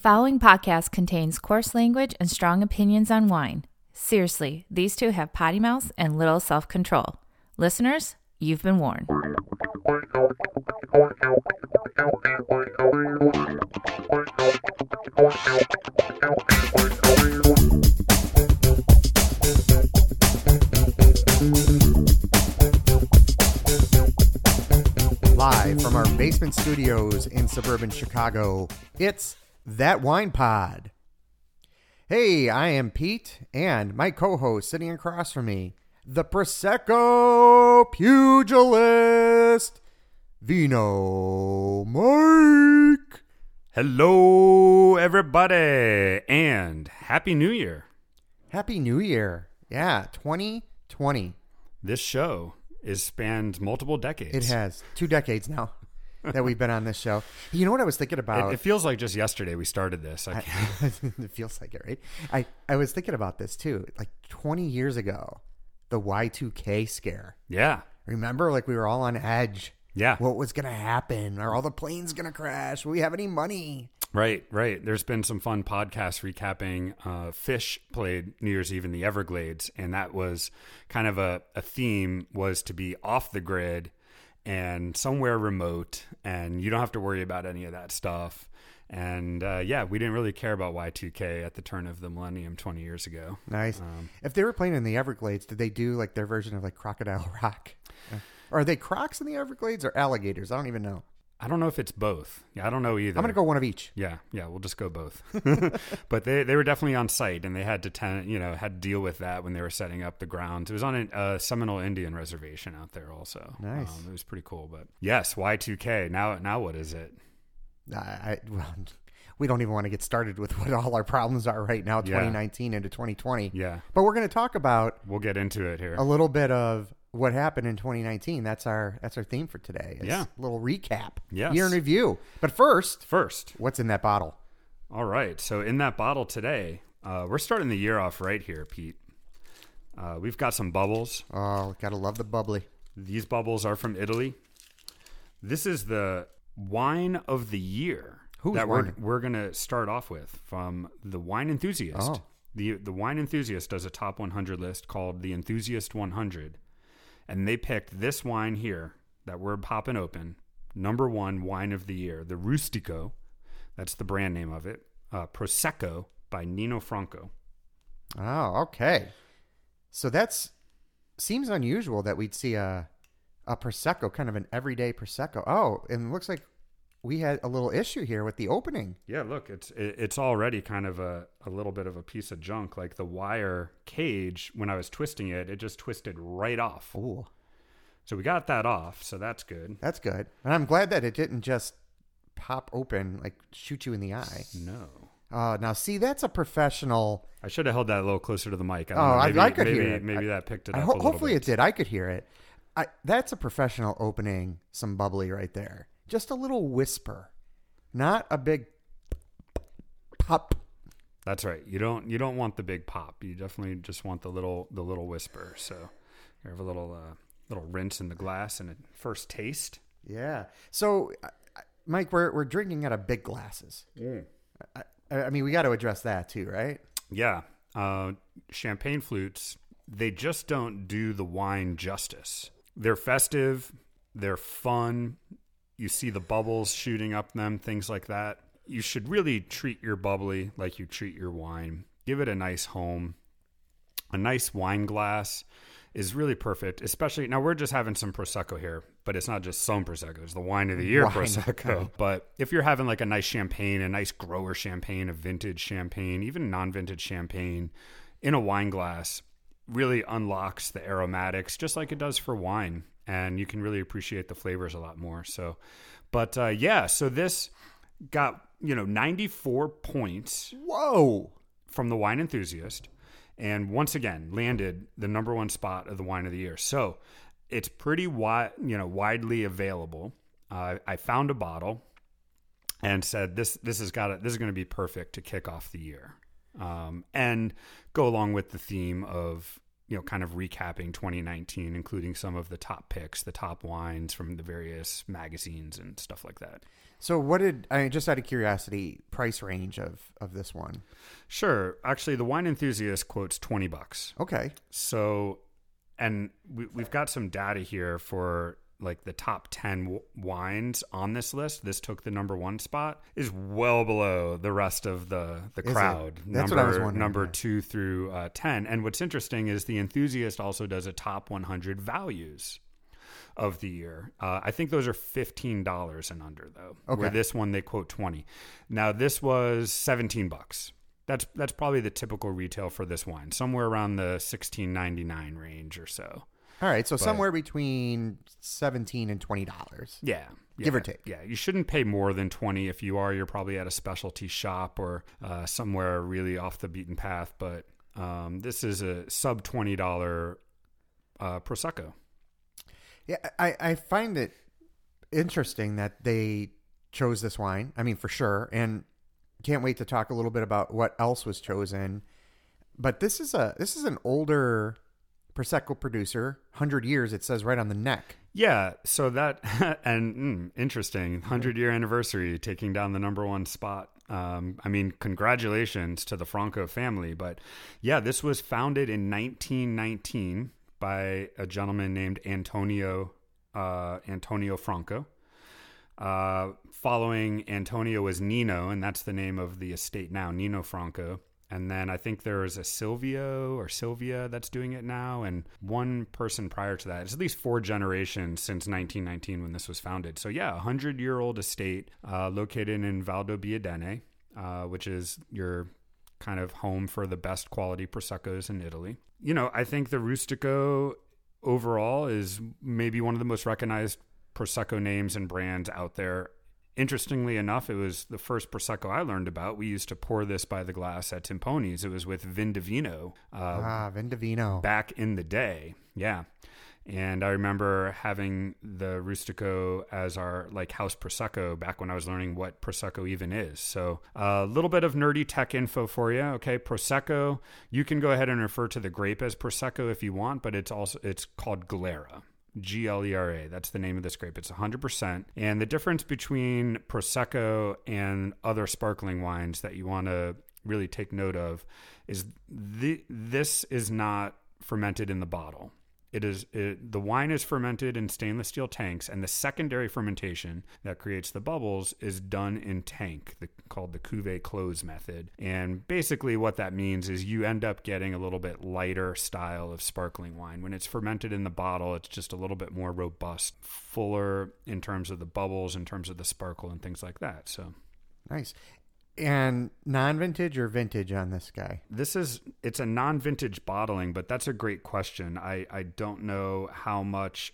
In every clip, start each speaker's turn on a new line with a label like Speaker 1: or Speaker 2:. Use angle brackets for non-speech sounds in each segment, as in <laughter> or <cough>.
Speaker 1: following podcast contains coarse language and strong opinions on wine. Seriously, these two have potty mouths and little self control. Listeners, you've been warned.
Speaker 2: Live from our basement studios in suburban Chicago, it's That Wine Pod. Hey, I am Pete, and my co host sitting across from me, the Prosecco pugilist, Vino Mike.
Speaker 3: Hello, everybody, and Happy New Year.
Speaker 2: Happy New Year. Yeah, 2020.
Speaker 3: This show is spanned multiple decades.
Speaker 2: It has two decades now that we've been on this show. You know what I was thinking about?
Speaker 3: It, it feels like just yesterday we started this. I can't, <laughs>
Speaker 2: it feels like it, right? I, I was thinking about this too. Like 20 years ago, the Y2K scare.
Speaker 3: yeah,
Speaker 2: Remember, like we were all on edge.
Speaker 3: yeah,
Speaker 2: What was going to happen? Are all the planes going to crash? Will we have any money?
Speaker 3: right, right. There's been some fun podcasts recapping. Uh, Phish played New Year's Eve in the Everglades, and that was kind of a, a theme was to be off the grid and somewhere remote, and you don't have to worry about any of that stuff. And uh, yeah, we didn't really care about Y2K at the turn of the millennium 20 years ago.
Speaker 2: Nice.
Speaker 3: Um,
Speaker 2: if they were playing in the Everglades, did they do like their version of like Crocodile <laughs> Rock? Or are they crocs in the Everglades or alligators? I don't even know.
Speaker 3: I don't know if it's both. Yeah, I don't know either.
Speaker 2: I'm going to go one of each.
Speaker 3: Yeah, yeah, we'll just go both. <laughs> <laughs> but they they were definitely on site, and they had to ten, you know had to deal with that when they were setting up the grounds. It was on a uh, Seminole Indian reservation out there, also.
Speaker 2: Nice.
Speaker 3: Um, it was pretty cool. But yes, Y2K. Now now what is it?
Speaker 2: I, I well, <laughs> we don't even want to get started with what all our problems are right now,
Speaker 3: Yeah.
Speaker 2: 2019 into 2020.
Speaker 3: Yeah,
Speaker 2: But we're going to talk about
Speaker 3: we'll get into it here.
Speaker 2: a little bit of what happened in 2019. That's our that's our theme for today. It's
Speaker 3: Yeah.
Speaker 2: a little recap,
Speaker 3: Yeah,
Speaker 2: year in review. But first,
Speaker 3: First,
Speaker 2: what's in that bottle?
Speaker 3: all right. So in that bottle today, uh, we're starting the year off right here, Pete. Uh, we've got some bubbles.
Speaker 2: Oh, gotta love the bubbly.
Speaker 3: These bubbles are from Italy. This is the wine of the year
Speaker 2: Who's
Speaker 3: that we're, we're going to start off with from the Wine Enthusiast.
Speaker 2: Oh.
Speaker 3: The the Wine Enthusiast does a top 100 list called the Enthusiast 100, and they picked this wine here that we're popping open, number one wine of the year, the Rustico. That's the brand name of it. Uh, Prosecco by Nino Franco.
Speaker 2: Oh, okay. So that's seems unusual that we'd see a a prosecco, kind of an everyday prosecco. Oh, and it looks like we had a little issue here with the opening.
Speaker 3: Yeah, look, it's it's already kind of a, a little bit of a piece of junk. Like the wire cage, when I was twisting it, it just twisted right off.
Speaker 2: Ooh,
Speaker 3: So we got that off, so that's good.
Speaker 2: that's good. And I'm glad that it didn't just pop open, like shoot you in the eye.
Speaker 3: No,
Speaker 2: Uh, now, see, that's a professional.
Speaker 3: I should have held that a little closer to the mic. I
Speaker 2: Oh,
Speaker 3: don't know.
Speaker 2: I-
Speaker 3: Maybe,
Speaker 2: I could
Speaker 3: maybe,
Speaker 2: hear it.
Speaker 3: Maybe that picked it
Speaker 2: I
Speaker 3: up.
Speaker 2: ho-
Speaker 3: a
Speaker 2: hopefully,
Speaker 3: bit.
Speaker 2: it did. I could hear it. I, that's a professional opening. Some bubbly right there. Just a little whisper, not a big pop.
Speaker 3: That's right. You don't you don't want the big pop. You definitely just want the little the little whisper. So you have a little uh, little rinse in the glass and a first taste.
Speaker 2: Yeah. So, Mike, we're we're drinking out of big glasses. I, I mean, we got to address that too, right?
Speaker 3: Yeah. Uh, champagne flutes, they just don't do the wine justice. They're festive, they're fun. You see the bubbles shooting up them, things like that. You should really treat your bubbly like you treat your wine. Give it a nice home. A nice wine glass is really perfect, especially now we're just having some prosecco here, but it's not just some prosecco, it's the wine of the year
Speaker 2: Wine.
Speaker 3: prosecco. But if you're having like a nice champagne, a nice grower champagne, a vintage champagne, even non-vintage champagne in a wine glass really unlocks the aromatics just like it does for wine and you can really appreciate the flavors a lot more. So but uh yeah, so this got, you know, 94 points
Speaker 2: Whoa.
Speaker 3: from the wine enthusiast and once again landed the number one spot of the wine of the year so it's pretty wide you know widely available uh, i found a bottle and said this this has got to, this is going to be perfect to kick off the year um, and go along with the theme of you know, kind of recapping 2019, including some of the top picks, the top wines from the various magazines and stuff like that.
Speaker 2: So, what did I just out of curiosity price range of of this one?
Speaker 3: Sure. Actually, the wine enthusiast quotes 20 bucks.
Speaker 2: Okay.
Speaker 3: So, and we, we've got some data here for like the top 10 w- wines on this list. This took the number one spot, is well below the rest of the, the
Speaker 2: Is it?
Speaker 3: crowd.
Speaker 2: That's
Speaker 3: number,
Speaker 2: what I was wondering,
Speaker 3: Number
Speaker 2: yeah.
Speaker 3: two through uh, 10. And what's interesting is the enthusiast also does a top 100 values of the year. Uh, I think those are $15 and under though.
Speaker 2: Okay.
Speaker 3: Where this one they quote 20. Now this was 17 bucks. That's that's probably the typical retail for this wine, somewhere around the 16.99 range or so.
Speaker 2: All right. So somewhere between seventeen and twenty dollars.
Speaker 3: Yeah,
Speaker 2: Give or take.
Speaker 3: Yeah, you shouldn't pay more than twenty. If you are, you're probably at a specialty shop or uh, somewhere really off the beaten path. But um, this is a sub twenty dollar uh, prosecco.
Speaker 2: Yeah, I, I find it interesting that they chose this wine. I mean, for sure, and can't wait to talk a little bit about what else was chosen. But this is a this is an older prosecco producer, hundred years. It says right on the neck.
Speaker 3: Yeah, so that <laughs> and mm, interesting hundred year anniversary, taking down the number one spot. Um, I mean, congratulations to the Franco family. But yeah, this was founded in 1919 by a gentleman named Antonio uh, Antonio Franco. Uh, following Antonio was Nino, and that's the name of the estate now, Nino Franco. And then I think there is a Silvio or Sylvia that's doing it now, and one person prior to that. It's at least four generations since 1919 when this was founded. So yeah, a hundred year old estate uh, located in Valdobbiadene, uh, which is your kind of home for the best quality proseccos in Italy. You know, I think the Rustico overall is maybe one of the most recognized prosecco names and brands out there. Interestingly enough, it was the first prosecco I learned about. We used to pour this by the glass at Timponi's. It was with Vindivino uh,
Speaker 2: ah, Vendivino.
Speaker 3: back in the day. Yeah. And I remember having the Rustico as our like house prosecco back when I was learning what prosecco even is. So a little bit of nerdy tech info for you. Okay, prosecco. You can go ahead and refer to the grape as prosecco if you want, but it's also it's called Glera. G L E R A. That's the name of this grape. It's 100%. And the difference between Prosecco and other sparkling wines that you want to really take note of is the, this is not fermented in the bottle. It is it, the wine is fermented in stainless steel tanks, and the secondary fermentation that creates the bubbles is done in tank, the, called the cuvee close method. And basically, what that means is you end up getting a little bit lighter style of sparkling wine. When it's fermented in the bottle, it's just a little bit more robust, fuller in terms of the bubbles, in terms of the sparkle, and things like that. So
Speaker 2: Nice. And non-vintage or vintage on this guy?
Speaker 3: This is it's a non-vintage bottling, but that's a great question. I I don't know how much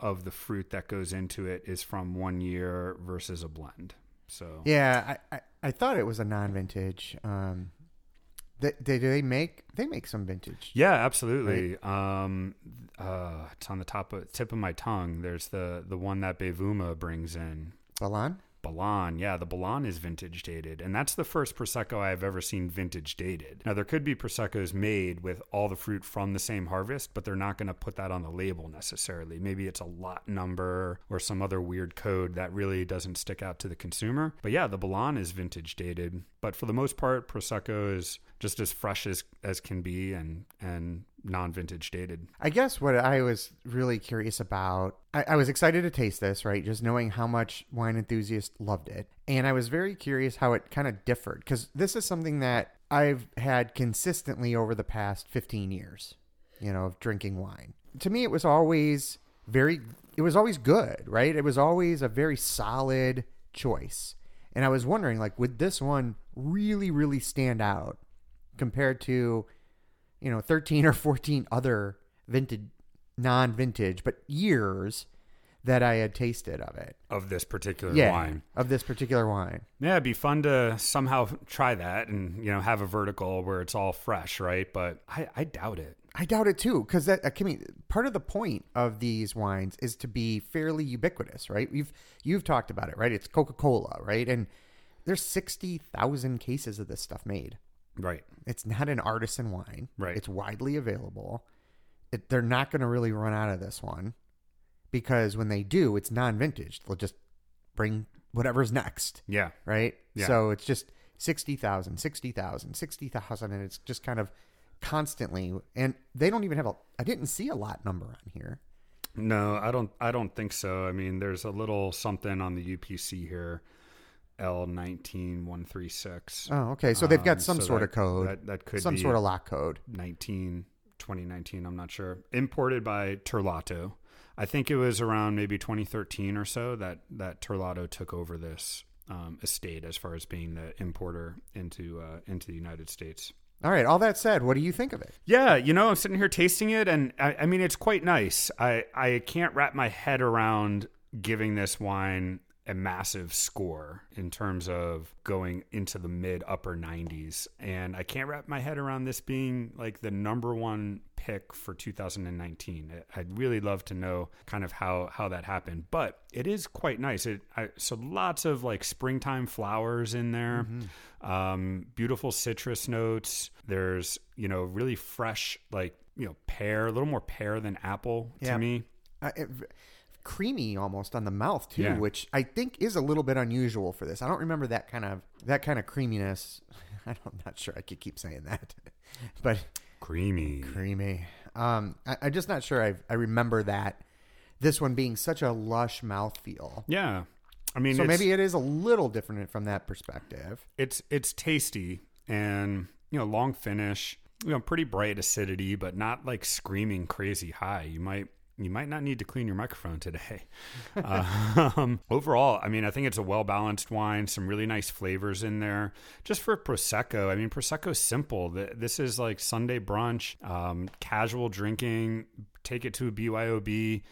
Speaker 3: of the fruit that goes into it is from one year versus a blend. So
Speaker 2: Yeah, I, I, I thought it was a non-vintage. Um, they, they do they make they make some vintage.
Speaker 3: yeah, absolutely. Um, uh, it's on the top of tip of my tongue. There's the the one that Bevuma brings in.
Speaker 2: Balan.
Speaker 3: Balan, yeah, the Balan is vintage dated, and that's the first prosecco I've ever seen vintage dated. Now there could be proseccos made with all the fruit from the same harvest, but they're not going to put that on the label necessarily. Maybe it's a lot number or some other weird code that really doesn't stick out to the consumer. But yeah, the Balan is vintage dated, but for the most part, prosecco is just as fresh as as can be and and non-vintage dated.
Speaker 2: I guess what I was really curious about, I, I was excited to taste this, right? Just knowing how much wine enthusiasts loved it. And I was very curious how it kind of differed because this is something that I've had consistently over the past 15 years, you know, of drinking wine. To me, it was always very, it was always good, right? It was always a very solid choice. And I was wondering, like, would this one really, really stand out compared to you know 13 or 14 other vintage non-vintage but years that I had tasted of it.
Speaker 3: Of this particular
Speaker 2: Yeah,
Speaker 3: wine.
Speaker 2: of this particular wine.
Speaker 3: Yeah, it'd be fun to somehow try that and you know have a vertical where it's all fresh, right? But I, I doubt it.
Speaker 2: I doubt it too, because that uh, I mean, part of the point of these wines is to be fairly ubiquitous, right? You've you've talked about it, right? It's Coca Cola, right? And there's sixty thousand cases of this stuff made.
Speaker 3: Right.
Speaker 2: It's not an artisan wine,
Speaker 3: Right.
Speaker 2: It's widely available, it, they're not going to really run out of this one because when they do, it's non-vintage. They'll just bring whatever's next,
Speaker 3: Yeah.
Speaker 2: right?
Speaker 3: Yeah.
Speaker 2: So it's just 60,000, 60,000, 60,000 and it's just kind of constantly and they don't even have a I didn't see a lot number on here.
Speaker 3: No, I don't. I don't think so. I mean, there's a little something on the UPC here, L nineteen one three six.
Speaker 2: Oh, okay. So they've got
Speaker 3: Um,
Speaker 2: some
Speaker 3: so
Speaker 2: sort
Speaker 3: that-
Speaker 2: of code.
Speaker 3: That, that could
Speaker 2: some sort of lock code.
Speaker 3: 19, 2019, I'm not sure. Imported by Terlato. I think it was around maybe 2013 or so that that Terlato took over this um, estate as far as being the importer into uh, into the United States.
Speaker 2: All right. All that said, what do you think of it?
Speaker 3: Yeah, you know, I'm sitting here tasting it, and I, I mean, it's quite nice. I I can't wrap my head around giving this wine a massive score in terms of going into the mid upper 90s, and I can't wrap my head around this being like the number one pick for 2019. I- I'd really love to know kind of how how that happened, but it is quite nice. It I, so lots of like springtime flowers in there, um, beautiful citrus notes. There's you know really fresh like you know pear, a little more pear than apple
Speaker 2: Yeah.
Speaker 3: to me.
Speaker 2: It, creamy almost on the mouth too,
Speaker 3: Yeah.
Speaker 2: which I think is a little bit unusual for this. I don't remember that kind of that kind of creaminess. <laughs> I don't, I'm not sure I could keep saying that, <laughs> but
Speaker 3: Creamy.
Speaker 2: creamy. Um, I, I'm just not sure I I remember that this one being such a lush mouthfeel.
Speaker 3: Yeah. I mean,
Speaker 2: So maybe it is a little different from that perspective.
Speaker 3: it's it's tasty and you know long finish you know pretty bright acidity but not like screaming crazy high you might you might not need to clean your microphone today. <laughs> Um, overall i mean i think it's a well balanced wine some really nice flavors in there. Just for prosecco i mean prosecco's simple. This is like sunday brunch um, casual drinking take it to a byob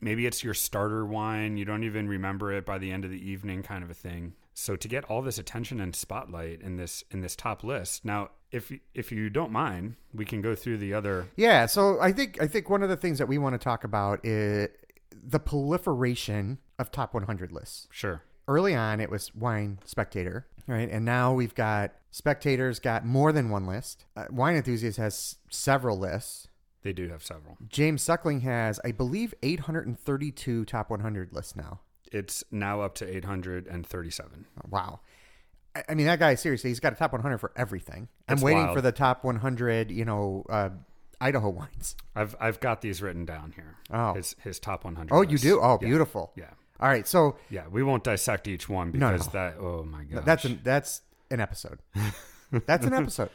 Speaker 3: maybe it's your starter wine. You don't even remember it by the end of the evening kind of a thing. So to get all this attention and spotlight in this in this top list now if if you don't mind we can go through the other
Speaker 2: Yeah, so I think I think one of the things that we want to talk about is the proliferation of top 100 lists.
Speaker 3: sure
Speaker 2: Early on, it was Wine Spectator, right? And now we've got Spectator's got more than one list. Uh, Wine Enthusiast has several lists.
Speaker 3: they do have several
Speaker 2: James Suckling has, I believe, 832 top 100 lists now.
Speaker 3: it's now up to 837
Speaker 2: Wow. I- mean, that guy, seriously, he's got a top 100 for everything.
Speaker 3: That's
Speaker 2: I'm waiting
Speaker 3: wild.
Speaker 2: for the top 100, you know, uh, Idaho wines.
Speaker 3: i've i've got these written down here
Speaker 2: Oh.
Speaker 3: his his top 100
Speaker 2: Oh, you do? Oh,
Speaker 3: Yeah.
Speaker 2: beautiful.
Speaker 3: yeah
Speaker 2: All right. So
Speaker 3: yeah we won't dissect each one
Speaker 2: No,
Speaker 3: because
Speaker 2: no.
Speaker 3: that oh my god
Speaker 2: that's an, that's an episode. <laughs> that's an episode.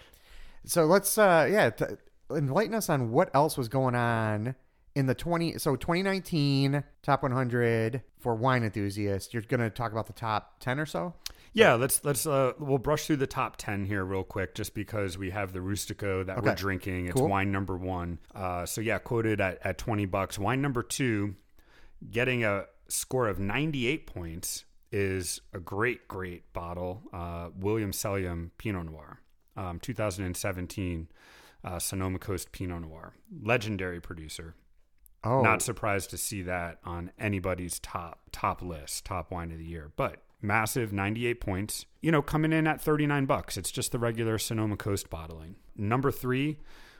Speaker 2: So let's, uh, yeah, t- enlighten us on what else was going on in the 20. So 2019 top 100 for wine enthusiasts. You're going to talk about the top 10 or so?
Speaker 3: Yeah, let's let's uh we'll brush through the top 10 here real quick just because we have the Rustico that we're
Speaker 2: Okay.
Speaker 3: drinking. It's
Speaker 2: Cool.
Speaker 3: wine number 1. Uh so yeah, quoted at at 20 bucks. Wine number 2 getting a score of 98 points is a great great bottle. Uh William Selyem Pinot Noir. Um 2017 uh Sonoma Coast Pinot Noir. Legendary producer.
Speaker 2: Oh,
Speaker 3: Not surprised to see that on anybody's top top list, top wine of the year. But massive 98 points. You know, coming in at 39 bucks. It's just the regular Sonoma Coast bottling. Number 3,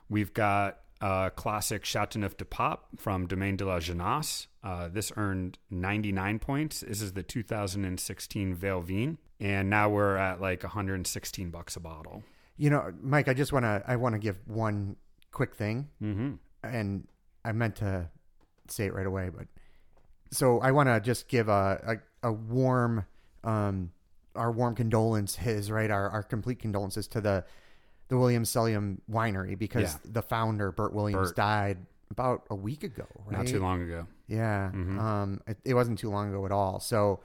Speaker 3: we've got uh, classic Chateauneuf de Pape from Domaine de la Janasse. Uh, this earned 99 points. This is the 2016 Vieilles Vignes. And now we're at like 116 bucks a bottle.
Speaker 2: you know, Mike, I just want to, I want to give one quick thing.
Speaker 3: Mm-hmm.
Speaker 2: and I meant to say it right away, but so I want to just give a, a, a warm, um, our warm condolences, right? Our, our complete condolences to the, the Williams Selyem winery because
Speaker 3: Yeah.
Speaker 2: the founder, Burt Williams,
Speaker 3: Burt.
Speaker 2: died about a week ago, right?
Speaker 3: Not too long ago.
Speaker 2: Yeah.
Speaker 3: Mhm.
Speaker 2: Um, it, it wasn't too long ago at all. So,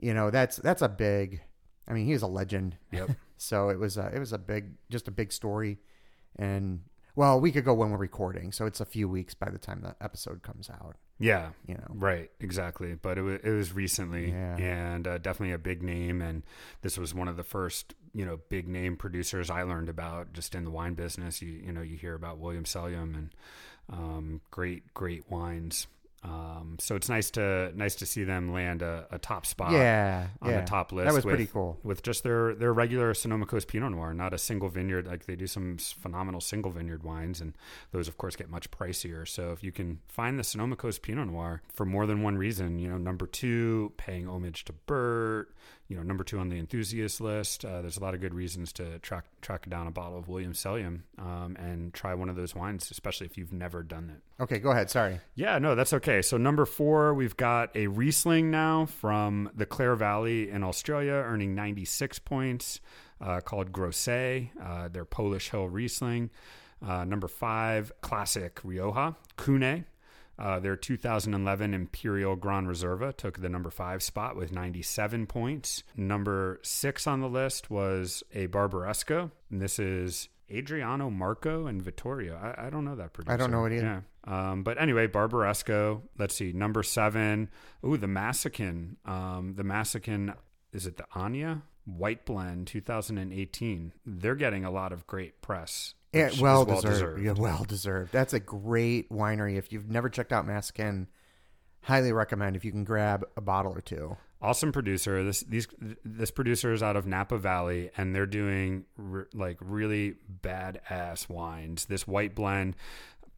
Speaker 2: you know, that's, that's a big, I mean, he was a legend.
Speaker 3: Yep. <laughs>
Speaker 2: So it was a, it was a big, just a big story. And well, a week ago when we're recording, so it's a few weeks by the time the episode comes out.
Speaker 3: Yeah.
Speaker 2: You know,
Speaker 3: Right, exactly. But it was, it was recently,
Speaker 2: Yeah.
Speaker 3: and uh, definitely a big name. And this was one of the first, you know, big name producers I learned about just in the wine business. You you know, you hear about William Selyem and um, great great wines. Um, so it's nice to nice to see them land a, a top spot
Speaker 2: yeah,
Speaker 3: on
Speaker 2: yeah.
Speaker 3: the top list.
Speaker 2: That was
Speaker 3: with,
Speaker 2: pretty cool.
Speaker 3: with just their their regular Sonoma Coast Pinot Noir, not a single vineyard. Like they do some phenomenal single vineyard wines, and those of course get much pricier. So if you can find the Sonoma Coast Pinot Noir for more than one reason, you know, number two, paying homage to Burt, you know, number two on the enthusiast list. Uh, there's a lot of good reasons to track track down a bottle of William Selyem um, and try one of those wines, especially if you've never done it.
Speaker 2: Okay, go ahead. Sorry.
Speaker 3: Yeah, no, that's okay. So number four, we've got a Riesling now from the Clare Valley in Australia, earning 96 points, uh, called Grosset, uh, their Polish Hill Riesling. Uh, number five, classic Rioja, Cune. Uh, their 2011 Imperial Grand Reserva took the number five spot with 97 points. Number six on the list was a Barbaresco. And this is Adriano Marco and Vittorio. I, I don't know that producer.
Speaker 2: I don't know it either.
Speaker 3: Um, but anyway, Barbaresco. Let's see. Number seven. Ooh, the Massican. Um, the Massican. Is it the Annia White Blend 2018? They're getting a lot of great press.
Speaker 2: Yeah, well,
Speaker 3: well-deserved.
Speaker 2: deserved. Yeah, well deserved. That's a great winery. If you've never checked out Massican, highly recommend if you can grab a bottle or two.
Speaker 3: awesome producer. This these this producer is out of Napa Valley, and they're doing re- like really badass wines. This white blend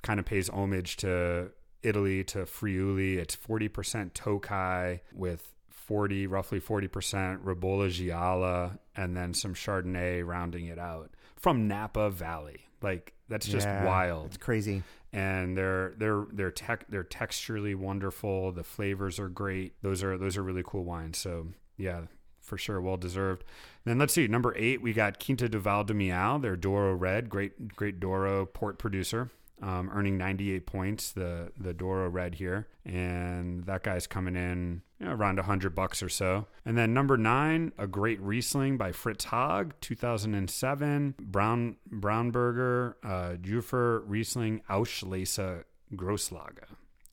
Speaker 3: kind of pays homage to Italy to Friuli. It's forty percent Tokai with forty, roughly forty percent Ribolla Gialla, and then some Chardonnay rounding it out from Napa Valley. Like that's just
Speaker 2: Yeah,
Speaker 3: wild
Speaker 2: It's crazy.
Speaker 3: and they're they're they're tech they're texturally wonderful. The flavors are great. Those are those are really cool wines. So yeah, for sure, well deserved. Then let's see, number eight, we got Quinta de Val de Mial, their Douro Red, great great Douro port producer. Um, earning 98 points, the the Douro Red here, and that guy's coming in you know, around 100 bucks or so. And then number nine, a great Riesling by Fritz Haag, 2007, Brown Brauneberger, uh, Juffer Riesling Auslese Grosslage.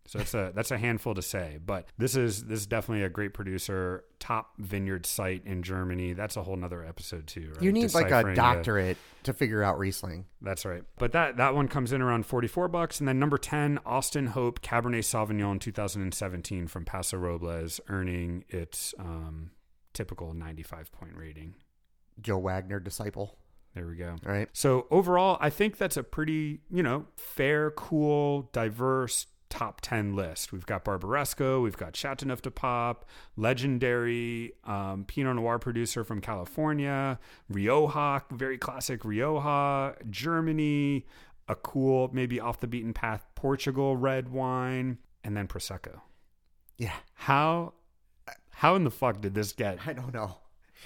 Speaker 3: So that's a that's a handful to say, but this is this is definitely a great producer, top vineyard site in Germany. That's a whole nother episode too. Right?
Speaker 2: You need like a
Speaker 3: Deciphering the-
Speaker 2: doctorate to figure out Riesling.
Speaker 3: that's right. But that that one comes in around 44 bucks and then number 10 Austin Hope Cabernet Sauvignon 2017 from Paso Robles earning its um, typical 95 point rating.
Speaker 2: Joe Wagner disciple.
Speaker 3: There we go.
Speaker 2: All right.
Speaker 3: So overall, I think that's a pretty, you know, fair, cool, diverse top 10 list. We've got Barbaresco, we've got Chateauneuf de Pape, legendary um, Pinot Noir producer from California, Rioja, very classic Rioja, Germany, a cool, maybe off the beaten path Portugal red wine, and then Prosecco.
Speaker 2: Yeah.
Speaker 3: How how in the fuck did this get
Speaker 2: I don't know.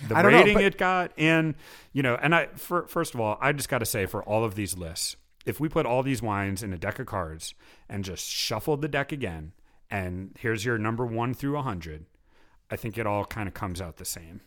Speaker 3: the
Speaker 2: don't know,
Speaker 3: rating
Speaker 2: but-
Speaker 3: it got and you know and i for, first of all i just got to say for all of these lists if we put all these wines in a deck of cards and just shuffled the deck again and here's your number one through 100 i think it all kind of comes out the same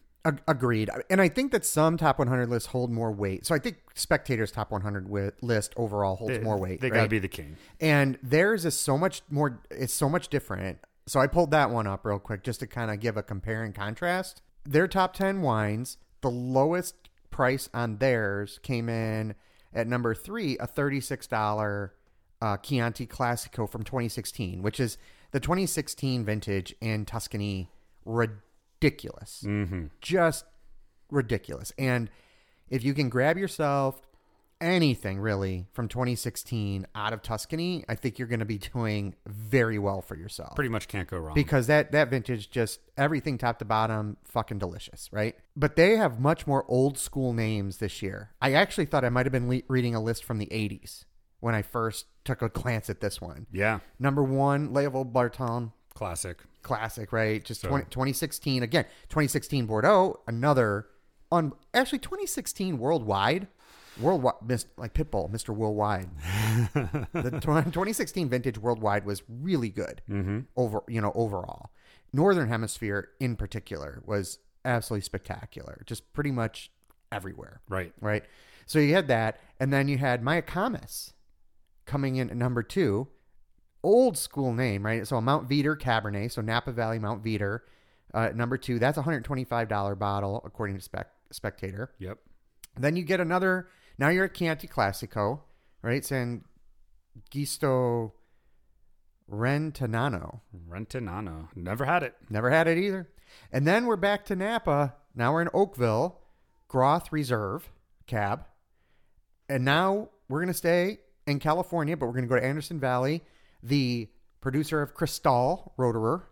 Speaker 2: Agreed. And I think that some top 100 lists hold more weight. So I think Spectator's top 100 wi- list overall holds
Speaker 3: they,
Speaker 2: more weight.
Speaker 3: they
Speaker 2: right?
Speaker 3: gotta be the king
Speaker 2: And theirs is so much more, it's so much different. So I pulled that one up real quick just to kind of give a compare and contrast. Their top 10 wines, the lowest price on theirs came in at number three, a $36 uh, Chianti Classico from 2016, which is the 2016 vintage in Tuscany. Ridiculous.
Speaker 3: mm-hmm.
Speaker 2: Just ridiculous. And if you can grab yourself anything really from 2016 out of Tuscany, I think you're going to be doing very well for yourself.
Speaker 3: pretty much can't go wrong
Speaker 2: because that that vintage just everything top to bottom fucking delicious, right? But they have much more old school names this year. I actually thought I might have been le- reading a list from the 80s when I first took a glance at this one.
Speaker 3: yeah
Speaker 2: Number 1, Leoville Barton,
Speaker 3: classic
Speaker 2: classic, right? Just
Speaker 3: So-
Speaker 2: 20, 2016 again. 2016 Bordeaux, another on actually 2016 worldwide. Worldwide, like Pitbull, Mr. Worldwide. the <laughs> 2016 vintage worldwide was really good
Speaker 3: mm-hmm.
Speaker 2: over, you know, overall. Northern Hemisphere in particular was absolutely spectacular. Just pretty much everywhere
Speaker 3: right
Speaker 2: right? So you had that, and then you had Mayacamas coming in at number two, old school name, right? So a Mount Veeder Cabernet, so Napa Valley Mount Veeder, uh, number two. That's a hundred twenty-five dollar bottle according to Spec- Spectator.
Speaker 3: yep
Speaker 2: Then you get another. Now you're at Chianti Classico, right? San Giusto Rentennano.
Speaker 3: Rentennano. Never had it.
Speaker 2: Never had it either. And then we're back to Napa. Now we're in Oakville, Groth Reserve Cab. And now we're going to stay in California, but we're going to go to Anderson Valley. The producer of Cristal Roederer,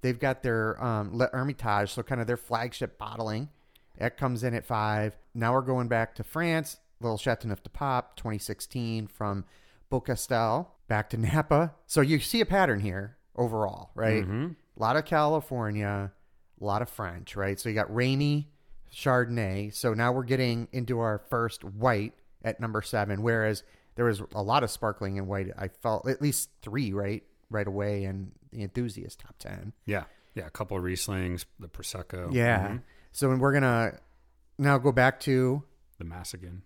Speaker 2: they've got their um, L'Ermitage, so kind of their flagship bottling. That comes in at five. Now we're going back to France, Little Chateau Chateauneuf de Pape, 2016 from Beaucastel, back to Napa. So you see a pattern here overall, right?
Speaker 3: Mm-hmm.
Speaker 2: A lot of California, a lot of French, right? So you got Ramey Chardonnay. So now we're getting into our first white at number seven, whereas there was a lot of sparkling and white. I felt at least three right right away in the enthusiast top ten.
Speaker 3: Yeah. Yeah. A couple of Rieslings, the Prosecco.
Speaker 2: Yeah.
Speaker 3: Mhm.
Speaker 2: So we're gonna now go back to
Speaker 3: The Massican.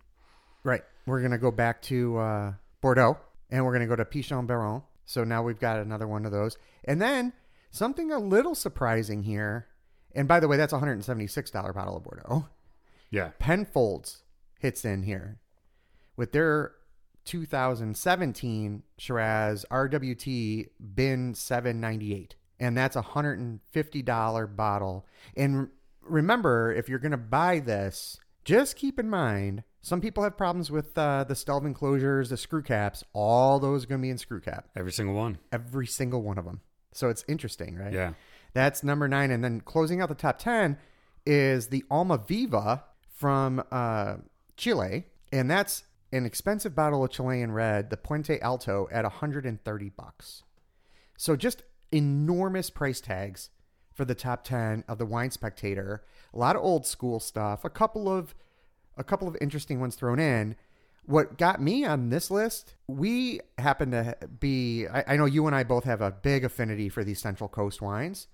Speaker 2: Right. We're gonna go back to uh, Bordeaux, and we're gonna go to Pichon Baron. So now we've got another one of those, and then something a little surprising here. And by the way, that's a hundred and seventy six dollar bottle of Bordeaux.
Speaker 3: Yeah.
Speaker 2: Penfolds hits in here with their 2017 Shiraz RWT Bin 798. And that's a $150 bottle. And remember, if you're going to buy this, just keep in mind some people have problems with uh, the Stelvin enclosures, the screw caps. All those are going to be in screw cap.
Speaker 3: Every single one.
Speaker 2: Every single one of them. So it's interesting, right?
Speaker 3: Yeah.
Speaker 2: That's number nine. And then closing out the top 10 is the Alma Viva from uh, Chile. And that's an expensive bottle of Chilean red, the Puente Alto, at 130 bucks. So just enormous price tags for the top 10 of the Wine Spectator. A lot of old school stuff, a couple of a couple of interesting ones thrown in. What got me on this list, we happen to be, I, I know you and I both have a big affinity for these Central Coast wines.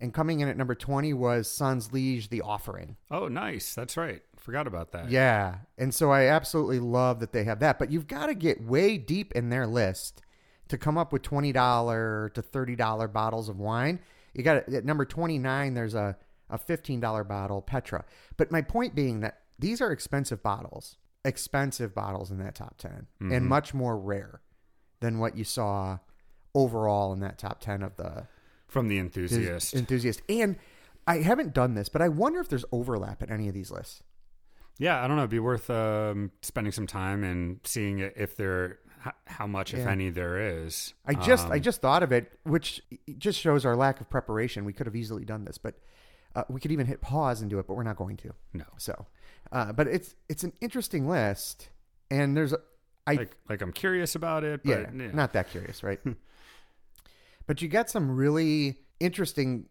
Speaker 2: And coming in at number 20 was Sans Liege, The Offering.
Speaker 3: Oh, nice. That's right. Forgot about that.
Speaker 2: Yeah. And so I absolutely love that they have that. But you've got to get way deep in their list to come up with $20 to $30 bottles of wine. You got at number 29, there's a, a $15 bottle, Petra. But my point being that these are expensive bottles, expensive bottles in that top 10, and much more rare than what you saw overall in that top 10 of the
Speaker 3: From the enthusiast.
Speaker 2: enthusiast. And I haven't done this, but I wonder if there's overlap in any of these lists.
Speaker 3: Yeah, I don't know. It'd be worth um, spending some time and seeing if there, how much, if any, there is.
Speaker 2: I just I
Speaker 3: Um,
Speaker 2: just thought of it, which just shows our lack of preparation. We could have easily done this, but uh, we could even hit pause and do it, but we're not going to.
Speaker 3: no,
Speaker 2: So, uh, but it's it's an interesting list, and there's I
Speaker 3: like like I'm curious about it,
Speaker 2: yeah,
Speaker 3: but yeah,
Speaker 2: not that curious, right? <laughs> but you got some really interesting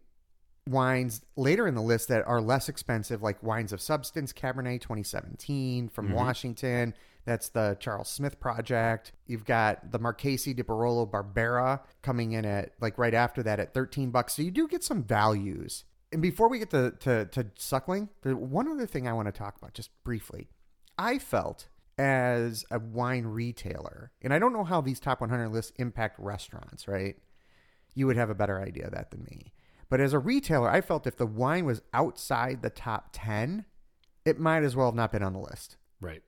Speaker 2: wines later in the list that are less expensive, like Wines of Substance Cabernet 2017 from
Speaker 3: Mhm.
Speaker 2: Washington. That's the Charles Smith project. You've got the Marchesi di Barolo Barbera coming in at like right after that at 13 bucks. So you do get some values. And before we get to, to, to suckling, one other thing I want to talk about just briefly. I felt as a wine retailer, and I don't know how these top 100 lists impact restaurants, right? You would have a better idea of that than me. But as a retailer, I felt if the wine was outside the top 10, it might as well have not been on the list.
Speaker 3: right.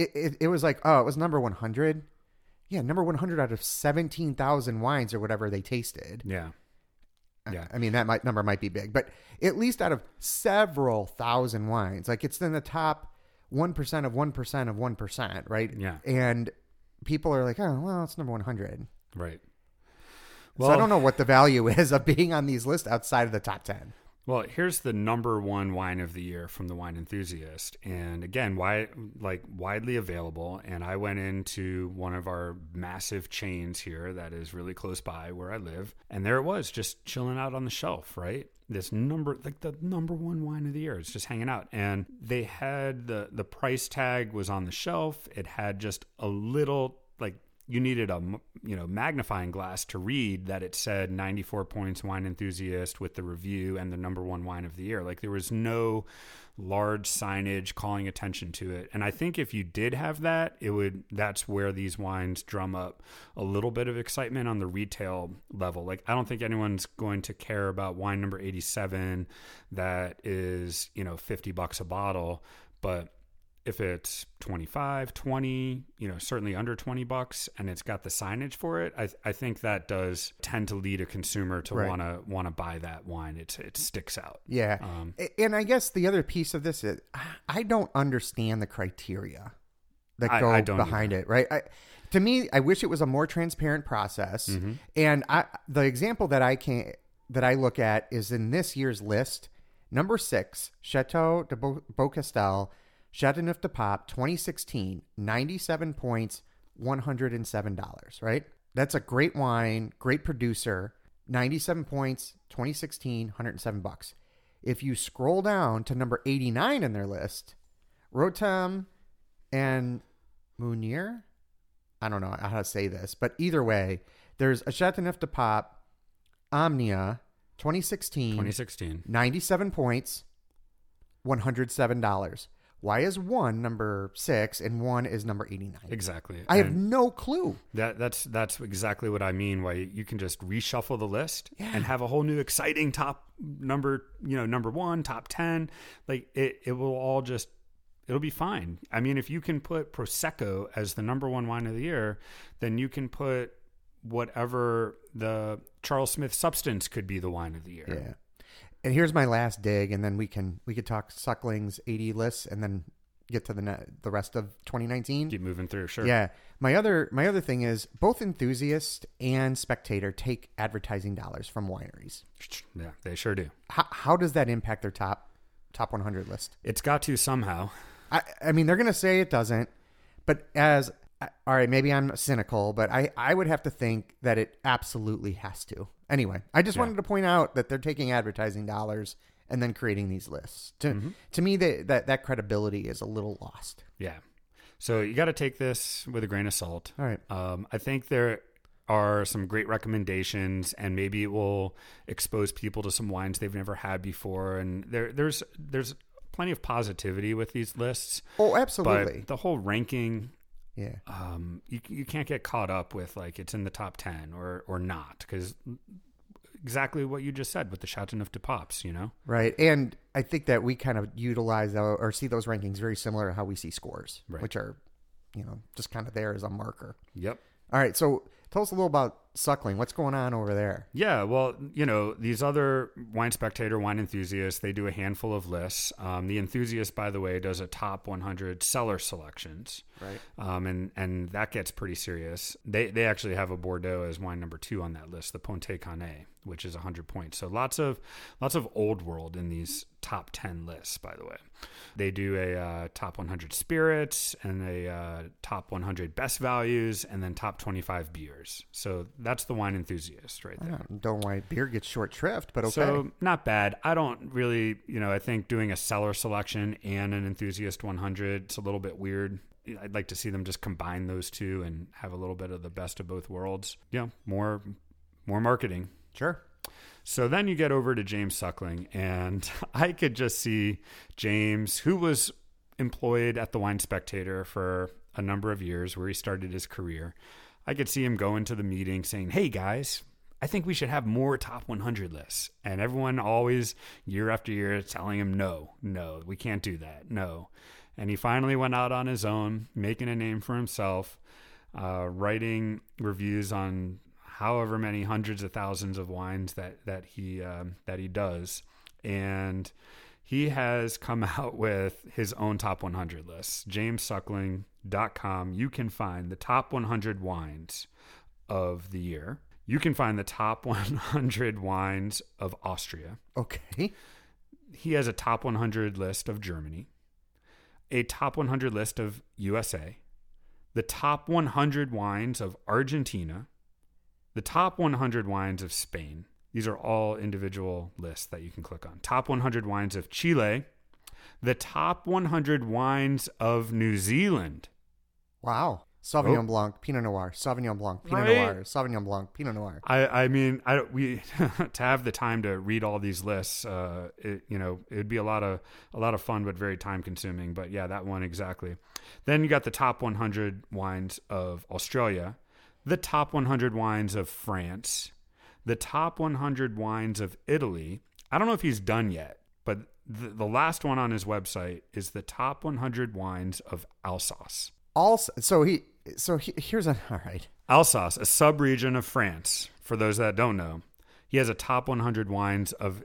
Speaker 2: It, it, it was like, oh, it was number 100. Yeah, number 100 out of 17,000 wines or whatever they tasted.
Speaker 3: Yeah, Yeah.
Speaker 2: I mean, that might, number might be big, but at least out of several thousand wines, like it's in the top 1% of 1% of 1%, right?
Speaker 3: Yeah.
Speaker 2: And people are like, oh, well, it's number 100.
Speaker 3: right.
Speaker 2: so I don't know what the value is of being on these lists outside of the top 10.
Speaker 3: Well, here's the number one wine of the year from the Wine Enthusiast, and again, why like widely available. And I went into one of our massive chains here that is really close by where I live, and there it was, just chilling out on the shelf. Right, this number like the number one wine of the year. It's just hanging out, and they had the the price tag was on the shelf. It had just a little like you needed a you know magnifying glass to read that it said 94 points wine enthusiast with the review and the number one wine of the year. Like there was no large signage calling attention to it. And i think if you did have that it would that's where these wines drum up a little bit of excitement on the retail level. Like i don't think anyone's going to care about wine number 87 that is you know 50 bucks a bottle but if it's 25 20 you know certainly under 20 bucks and it's got the signage for it i, I think that does tend to lead a consumer to
Speaker 2: Right.
Speaker 3: want to want to buy that wine it, it sticks out
Speaker 2: Yeah.
Speaker 3: Um,
Speaker 2: and I guess the other piece of this is I don't understand the criteria that
Speaker 3: I-
Speaker 2: go
Speaker 3: I
Speaker 2: behind it, right? I, to me, I wish it was a more transparent process.
Speaker 3: Mm-hmm.
Speaker 2: And I, the example that I can that I look at is in this year's list, number six, Chateau de Beau- Beaucastel, Chateauneuf de Pape, 2016, 97 points, $107, right? That's a great wine, great producer, 97 points, 2016, 107 bucks. If you scroll down to number 89 in their list, Rotem and Mounir, I don't know how to say this, but either way, there's a Chateauneuf de Pape, Omnia, 2016,
Speaker 3: 2016
Speaker 2: 97 points, $107. Why is one number six and one is number 89?
Speaker 3: exactly
Speaker 2: I have no clue.
Speaker 3: that that's that's exactly what i mean why you can just reshuffle the list and have a whole new exciting top number you know number one top 10 like it, it will all just it'll be fine i mean if you can put prosecco as the number one wine of the year then you can put whatever the charles smith substance could be the wine of the year
Speaker 2: Yeah. And here's my last dig, and then we can we could talk Sucklings 80 lists, and then get to the ne- the rest of 2019.
Speaker 3: keep moving through sure
Speaker 2: Yeah. My other my other thing is both enthusiast and spectator take advertising dollars from wineries.
Speaker 3: yeah they sure do
Speaker 2: How, how does that impact their top top 100 list?
Speaker 3: it's got to somehow
Speaker 2: I I mean they're going to say it doesn't, but as all right, maybe I'm cynical, but I I would have to think that it absolutely has to. Anyway, I just
Speaker 3: Yeah.
Speaker 2: wanted to point out that they're taking advertising dollars and then creating these lists. To
Speaker 3: Mm-hmm.
Speaker 2: to me that that that credibility is a little lost.
Speaker 3: Yeah. So you got to take this with a grain of salt.
Speaker 2: All right.
Speaker 3: Um, I think there are some great recommendations, and maybe it will expose people to some wines they've never had before. And there, there's there's plenty of positivity with these lists,
Speaker 2: Oh, absolutely.
Speaker 3: but the whole ranking.
Speaker 2: Yeah.
Speaker 3: Um, you you can't get caught up with like it's in the top ten or or not because exactly what you just said with the Chateauneuf de Papes, you know.
Speaker 2: Right. And I think that we kind of utilize or see those rankings very similar to how we see scores,
Speaker 3: Right.
Speaker 2: which are, you know, just kind of there as a marker.
Speaker 3: Yep.
Speaker 2: All right. So tell us a little about Suckling. What's going on over there?
Speaker 3: Yeah, well, you know, these other wine spectator, wine enthusiasts, they do a handful of lists. Um, the enthusiast, by the way, does a top 100 cellar selections,
Speaker 2: Right.
Speaker 3: um, and and that gets pretty serious. They they actually have a Bordeaux as wine number two on that list, the Pontet Canet, which is 100 points. So lots of lots of old world in these top 10 lists. By the way, they do a uh, top 100 spirits and a uh, top 100 best values, and then top 25 beers. So that's the wine enthusiast right there.
Speaker 2: I don't know why beer gets short shrift, but okay.
Speaker 3: So not bad. I don't really, you know, I think doing a cellar selection and an enthusiast 100, it's a little bit weird. I'd like to see them just combine those two and have a little bit of the best of both worlds. Yeah, more more marketing.
Speaker 2: Sure.
Speaker 3: So then you get over to James Suckling, and <laughs> I could just see James, who was employed at the Wine Spectator for a number of years, where he started his career. I could see him going to the meeting saying, Hey guys, I think we should have more top 100 lists. And everyone always, year after year, telling him, No, no, we can't do that. No. And he finally went out on his own, making a name for himself, uh, writing reviews on however many hundreds of thousands of wines that that he um, that he does, and he has come <laughs> out with his own top 100 lists. JamesSuckling.com. You can find the top 100 wines of the year. You can find the top <laughs> 100 wines of Austria.
Speaker 2: Okay.
Speaker 3: He has a top 100 list of Germany, a top 100 list of USA, the top 100 wines of Argentina, the top 100 wines of Spain. These are all individual lists that you can click on. Top 100 wines of Chile, the top 100 wines of New Zealand.
Speaker 2: Wow. Sauvignon
Speaker 3: Oh.
Speaker 2: Blanc, Pinot Noir, Sauvignon Blanc, Pinot
Speaker 3: Right?
Speaker 2: Noir, Sauvignon Blanc, Pinot Noir.
Speaker 3: I, I mean, I we <laughs> to have the time to read all these lists. Uh, it, you know, it would be a lot of a lot of fun, but very time consuming. But yeah, that one exactly. Then you got the top 100 wines of Australia, the top 100 wines of France, the top 100 wines of Italy. I don't know if he's done yet, but the, the last one on his website is the top 100 wines of Alsace.
Speaker 2: Also, so he, so he, here's a all right.
Speaker 3: Alsace, a sub-region of France. For those that don't know, he has a top 100 wines of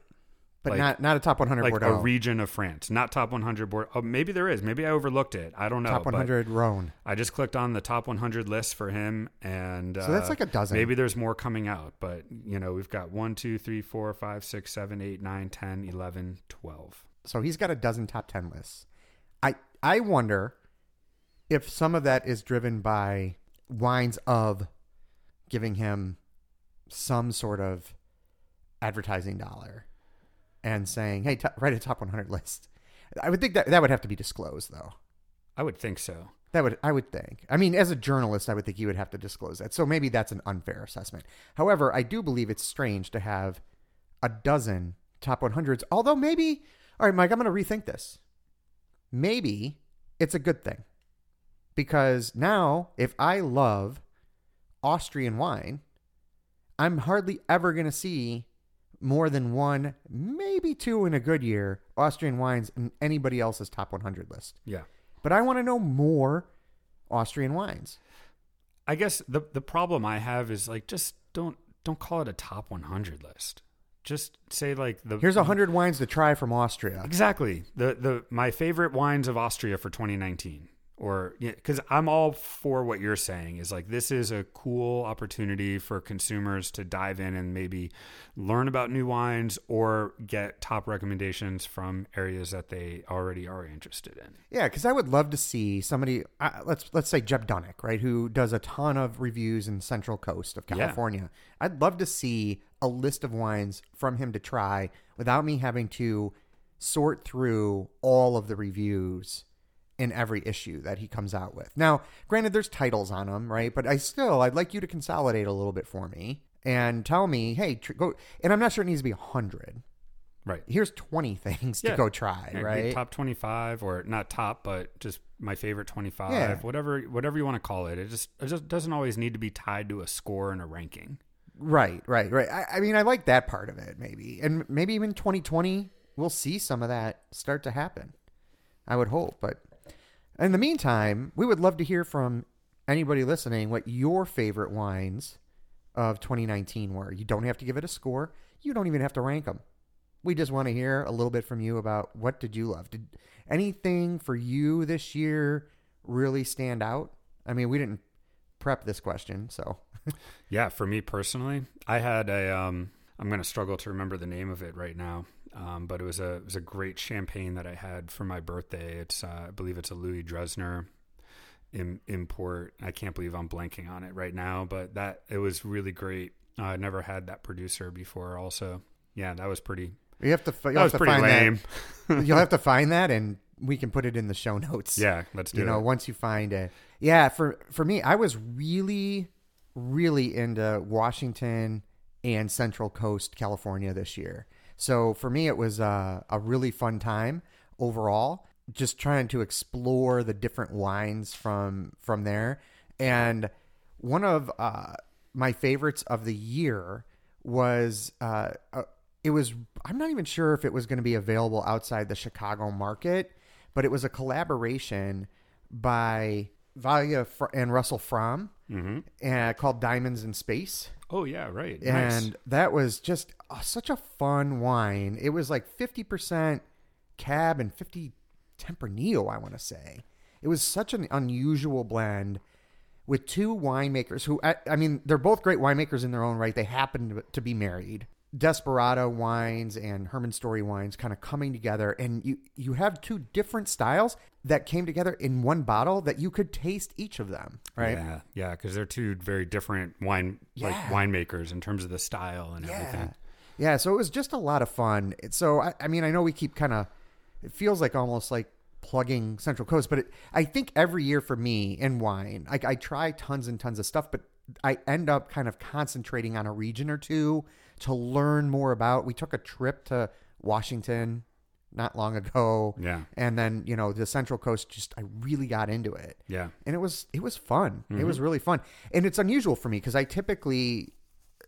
Speaker 2: but
Speaker 3: like-
Speaker 2: not not a top 100
Speaker 3: like
Speaker 2: Bordeaux.
Speaker 3: a region of France, not top 100 board. Oh, maybe there is. Maybe I overlooked it. I don't know.
Speaker 2: top
Speaker 3: but
Speaker 2: 100 Rhone.
Speaker 3: I just clicked on the top 100 list for him, and
Speaker 2: So that's
Speaker 3: uh,
Speaker 2: like a dozen.
Speaker 3: Maybe there's more coming out, but you know we've got one, two, three, four, five, six, seven, eight, nine, 10, 11, 12.
Speaker 2: So he's got a dozen top 10 lists. I I wonder if some of that is driven by wines of giving him some sort of advertising dollar and saying, "Hey, t- write a top 100 list." I would think that that would have to be disclosed though.
Speaker 3: I would think so.
Speaker 2: That would I would think. I mean, as a journalist, I would think you would have to disclose that. So maybe that's an unfair assessment. However, I do believe it's strange to have a dozen top 100s. Although maybe, all right, Mike, I'm going to rethink this. Maybe it's a good thing because now if I love Austrian wine, I'm hardly ever going to see more than one, maybe two in a good year, Austrian wines in anybody else's top 100 list
Speaker 3: Yeah.
Speaker 2: but I want to know more Austrian wines.
Speaker 3: I guess the the problem I have is like just don't don't call it a top 100 list. Just say like the
Speaker 2: Here's a hundred wines to try from Austria.
Speaker 3: Exactly. The the my favorite wines of Austria for 2019 or because I'm all for what you're saying is like this is a cool opportunity for consumers to dive in and maybe learn about new wines or get top recommendations from areas that they already are interested in.
Speaker 2: Yeah, because I would love to see somebody. Uh, let's let's say Jeb Dunnuck, right, who does a ton of reviews in Central Coast of
Speaker 3: Yeah.
Speaker 2: California. I'd love to see a list of wines from him to try without me having to sort through all of the reviews in every issue that he comes out with. Now, granted, there's titles on them, right? But I still, I'd like you to consolidate a little bit for me and tell me, hey, tr- go. And I'm not sure it needs to be a hundred.
Speaker 3: Right.
Speaker 2: Here's 20 things to go try,
Speaker 3: Yeah,
Speaker 2: right?
Speaker 3: Top 25 or not top but just my favorite 25
Speaker 2: Yeah.
Speaker 3: whatever whatever you want to call it. It just it just doesn't always need to be tied to a score and a ranking.
Speaker 2: Right, right, right. I, I mean, I like that part of it, maybe, and maybe even 2020 we'll see some of that start to happen. I would hope, but in the meantime, we would love to hear from anybody listening what your favorite wines of 2019 were. You don't have to give it a score. You don't even have to rank them. We just want to hear a little bit from you about what did you love? Did anything for you this year really stand out? I mean, we didn't prep this question, so <laughs>
Speaker 3: Yeah, for me personally, I had a um I'm going to struggle to remember the name of it right now. Um, but it was a it was a great champagne that I had for my birthday. It's uh, I believe it's a Louis Dressner Im- import. I can't believe I'm blanking on it right now, but that it was really great. Uh, I never had that producer before. Also, yeah, that was pretty.
Speaker 2: You have to. You'll
Speaker 3: That
Speaker 2: have to find
Speaker 3: lame.
Speaker 2: that. <laughs> You'll have to <laughs> find that, and we can put it in the show notes.
Speaker 3: Yeah, let's do
Speaker 2: you know,
Speaker 3: it.
Speaker 2: once you find it. Yeah, for for me, I was really, really into Washington and Central Coast, California this year. So for me, it was uh, a really fun time overall. Just trying to explore the different wines from from there, and one of uh, my favorites of the year was uh, it was I'm not even sure if it was going to be available outside the Chicago market, but it was a collaboration by Vailia and Russell From uh, called Diamonds in Space.
Speaker 3: Oh yeah, right.
Speaker 2: And
Speaker 3: nice.
Speaker 2: that was just uh, such a fun wine. It was like 50% cab and 50 Tempranillo, I want to say. It was such an unusual blend with two winemakers who, I, I mean, they're both great winemakers in their own right. They happen to, to be married. Desparada wines and Herman Story wines kind of coming together, and you you have two different styles that came together in one bottle that you could taste each of them, right?
Speaker 3: Yeah, yeah, because they're two very different wine like winemakers in terms of the style and everything.
Speaker 2: Yeah, so it was just a lot of fun. So I, I mean, I know we keep kind of. It feels like almost like plugging Central Coast, but it, I think every year for me in wine, I, I try tons and tons of stuff, but I end up kind of concentrating on a region or two to learn more about. We took a trip to Washington not long ago,
Speaker 3: Yeah.
Speaker 2: and then you know the Central Coast. Just I really got into it
Speaker 3: Yeah.
Speaker 2: and it was it was fun. It mm-hmm. was really fun, and it's unusual for me because I typically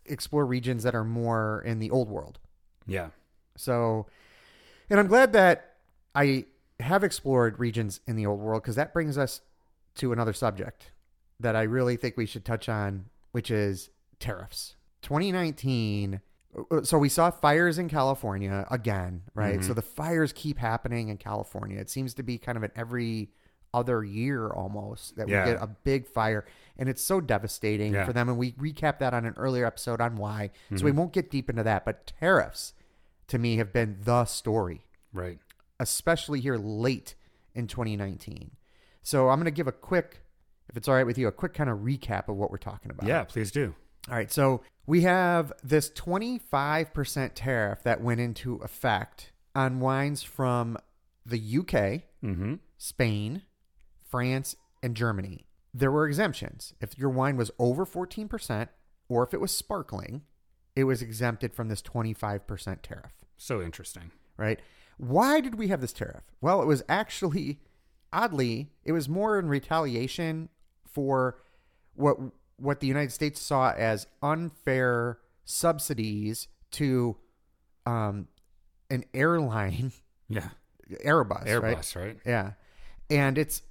Speaker 2: explore regions that are more in the old world.
Speaker 3: Yeah.
Speaker 2: So And I'm glad that I have explored regions in the old world because that brings us to another subject that I really think we should touch on, which is tariffs. 2019. Uh, So we saw fires in California again, right? So the fires keep happening in California. It seems to be kind of an every other year almost that
Speaker 3: Yeah.
Speaker 2: we get a big fire, and it's so devastating
Speaker 3: Yeah.
Speaker 2: for them. And we recap that on an earlier episode on why. So we won't get deep into that. But tariffs, to me, have been the story
Speaker 3: Right.
Speaker 2: especially here late in 2019. So I'm going to give a quick, if it's all right with you, a quick kind of recap of what we're talking about.
Speaker 3: Yeah, please do.
Speaker 2: All right. So we have this 25% tariff that went into effect on wines from the UK,
Speaker 3: Mm-hmm.
Speaker 2: Spain, France, and Germany. There were exemptions. If your wine was over 14% or if it was sparkling, it was exempted from this 25% tariff
Speaker 3: So interesting.
Speaker 2: right? Why did we have this tariff? Well, it was actually, oddly, it was more in retaliation for what what the United States saw as unfair subsidies to um, an airline, <laughs>
Speaker 3: Yeah.
Speaker 2: Airbus, right?
Speaker 3: Airbus, right?
Speaker 2: Yeah, and it's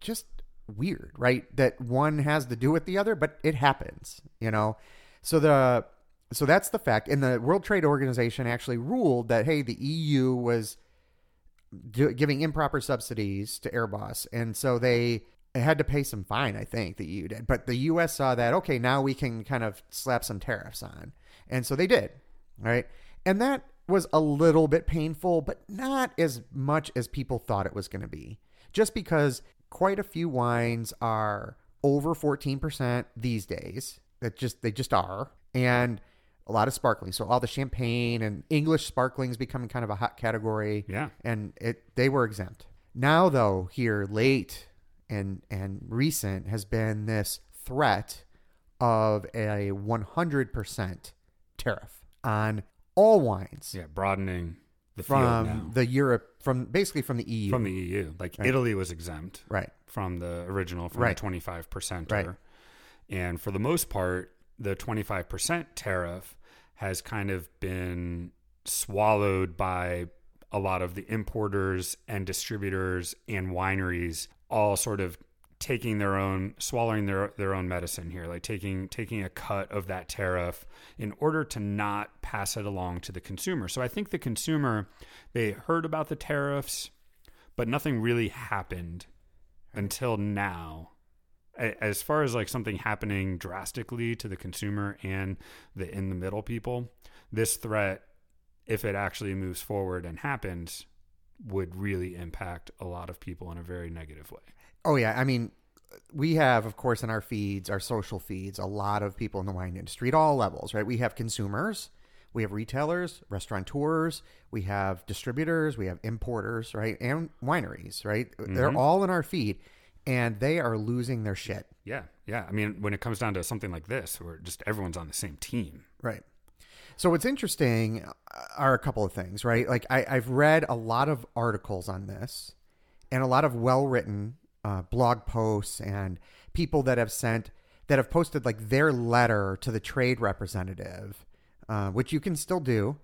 Speaker 2: just weird, right? That one has to do with the other, but it happens, you know. So the so that's the fact. And the World Trade Organization actually ruled that hey, the EU was do, giving improper subsidies to Airbus, and so they had to pay some fine. I think the EU did, but the US saw that okay, now we can kind of slap some tariffs on, and so they did, right? And that was a little bit painful, but not as much as people thought it was going to be. Just because quite a few wines are over 14% these days. That just they just are. And a lot of sparkling. So all the champagne and English sparklings become kind of a hot category.
Speaker 3: Yeah.
Speaker 2: And it they were exempt. Now though, here late and and recent has been this threat of a 100% tariff on all wines
Speaker 3: Yeah, broadening the
Speaker 2: from the Europe from basically from the EU.
Speaker 3: from the EU. Like
Speaker 2: Right.
Speaker 3: Italy was exempt
Speaker 2: right.
Speaker 3: from the original from
Speaker 2: Right.
Speaker 3: the 25%
Speaker 2: Right.
Speaker 3: and for the most part the 25% tariff has kind of been swallowed by a lot of the importers and distributors and wineries all sort of taking their own swallowing their their own medicine here like taking taking a cut of that tariff in order to not pass it along to the consumer. So i think the consumer they heard about the tariffs but nothing really happened until now. As far as like something happening drastically to the consumer and the in the middle people this threat if it actually moves forward and happens would really impact a lot of people in a very negative way.
Speaker 2: Oh yeah, I mean, we have, of course, in our feeds, our social feeds, a lot of people in the wine industry at all levels, right? We have consumers, we have retailers, restaurateurs, we have distributors, we have importers, right, and wineries, right? They're mm-hmm. all in our feed, and they are losing their shit,
Speaker 3: yeah yeah. I mean when it comes down to something like this where just everyone's on the same team.
Speaker 2: Right? So what's interesting are a couple of things, right? Like I, I've read a lot of articles on this, and a lot of well-written uh, blog posts and people that have sent that have posted like their letter to the trade representative, uh, which you can still do.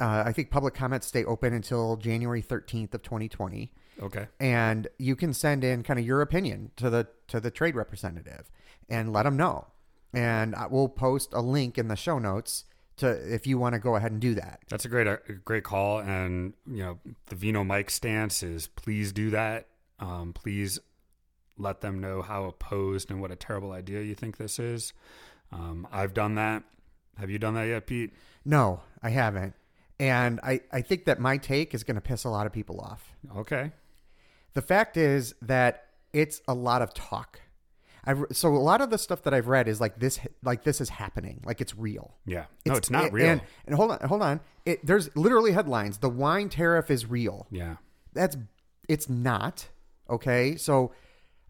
Speaker 2: Uh, I think public comments stay open until January 13th of 2020
Speaker 3: okay
Speaker 2: and you can send in kind of your opinion to the to the trade representative and let them know and I- we'll post a link in the show notes to if you want to go ahead and do that
Speaker 3: That's a great, a great call, and you know the Vino Mike stance is please do that. Um, please let them know how opposed and what a terrible idea you think this is. Um, I've done that. Have you done that yet, Pete?
Speaker 2: no i haven't and i i think that my take is going to piss a lot of people off
Speaker 3: Okay.
Speaker 2: the fact is that it's a lot of talk I've, so a lot of the stuff that I've read is like this, like this is happening, like it's real.
Speaker 3: Yeah. No, it's, not
Speaker 2: and-
Speaker 3: real.
Speaker 2: And, and hold on, hold on. It, there's literally headlines: the wine tariff is real.
Speaker 3: yeah.
Speaker 2: That's it's not okay. So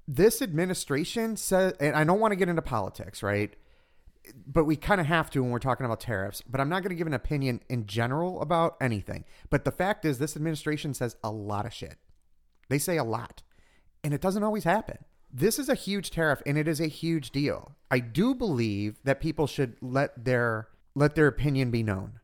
Speaker 2: this administration says, and I don't want to get into politics, right? But we kind of have to when we're talking about tariffs. But I'm not going to give an opinion in general about anything. But the fact is, this administration says a lot of shit. They say a lot, and it doesn't always happen. This is a huge tariff, and it is a huge deal. I do believe that people should let their let their opinion be known.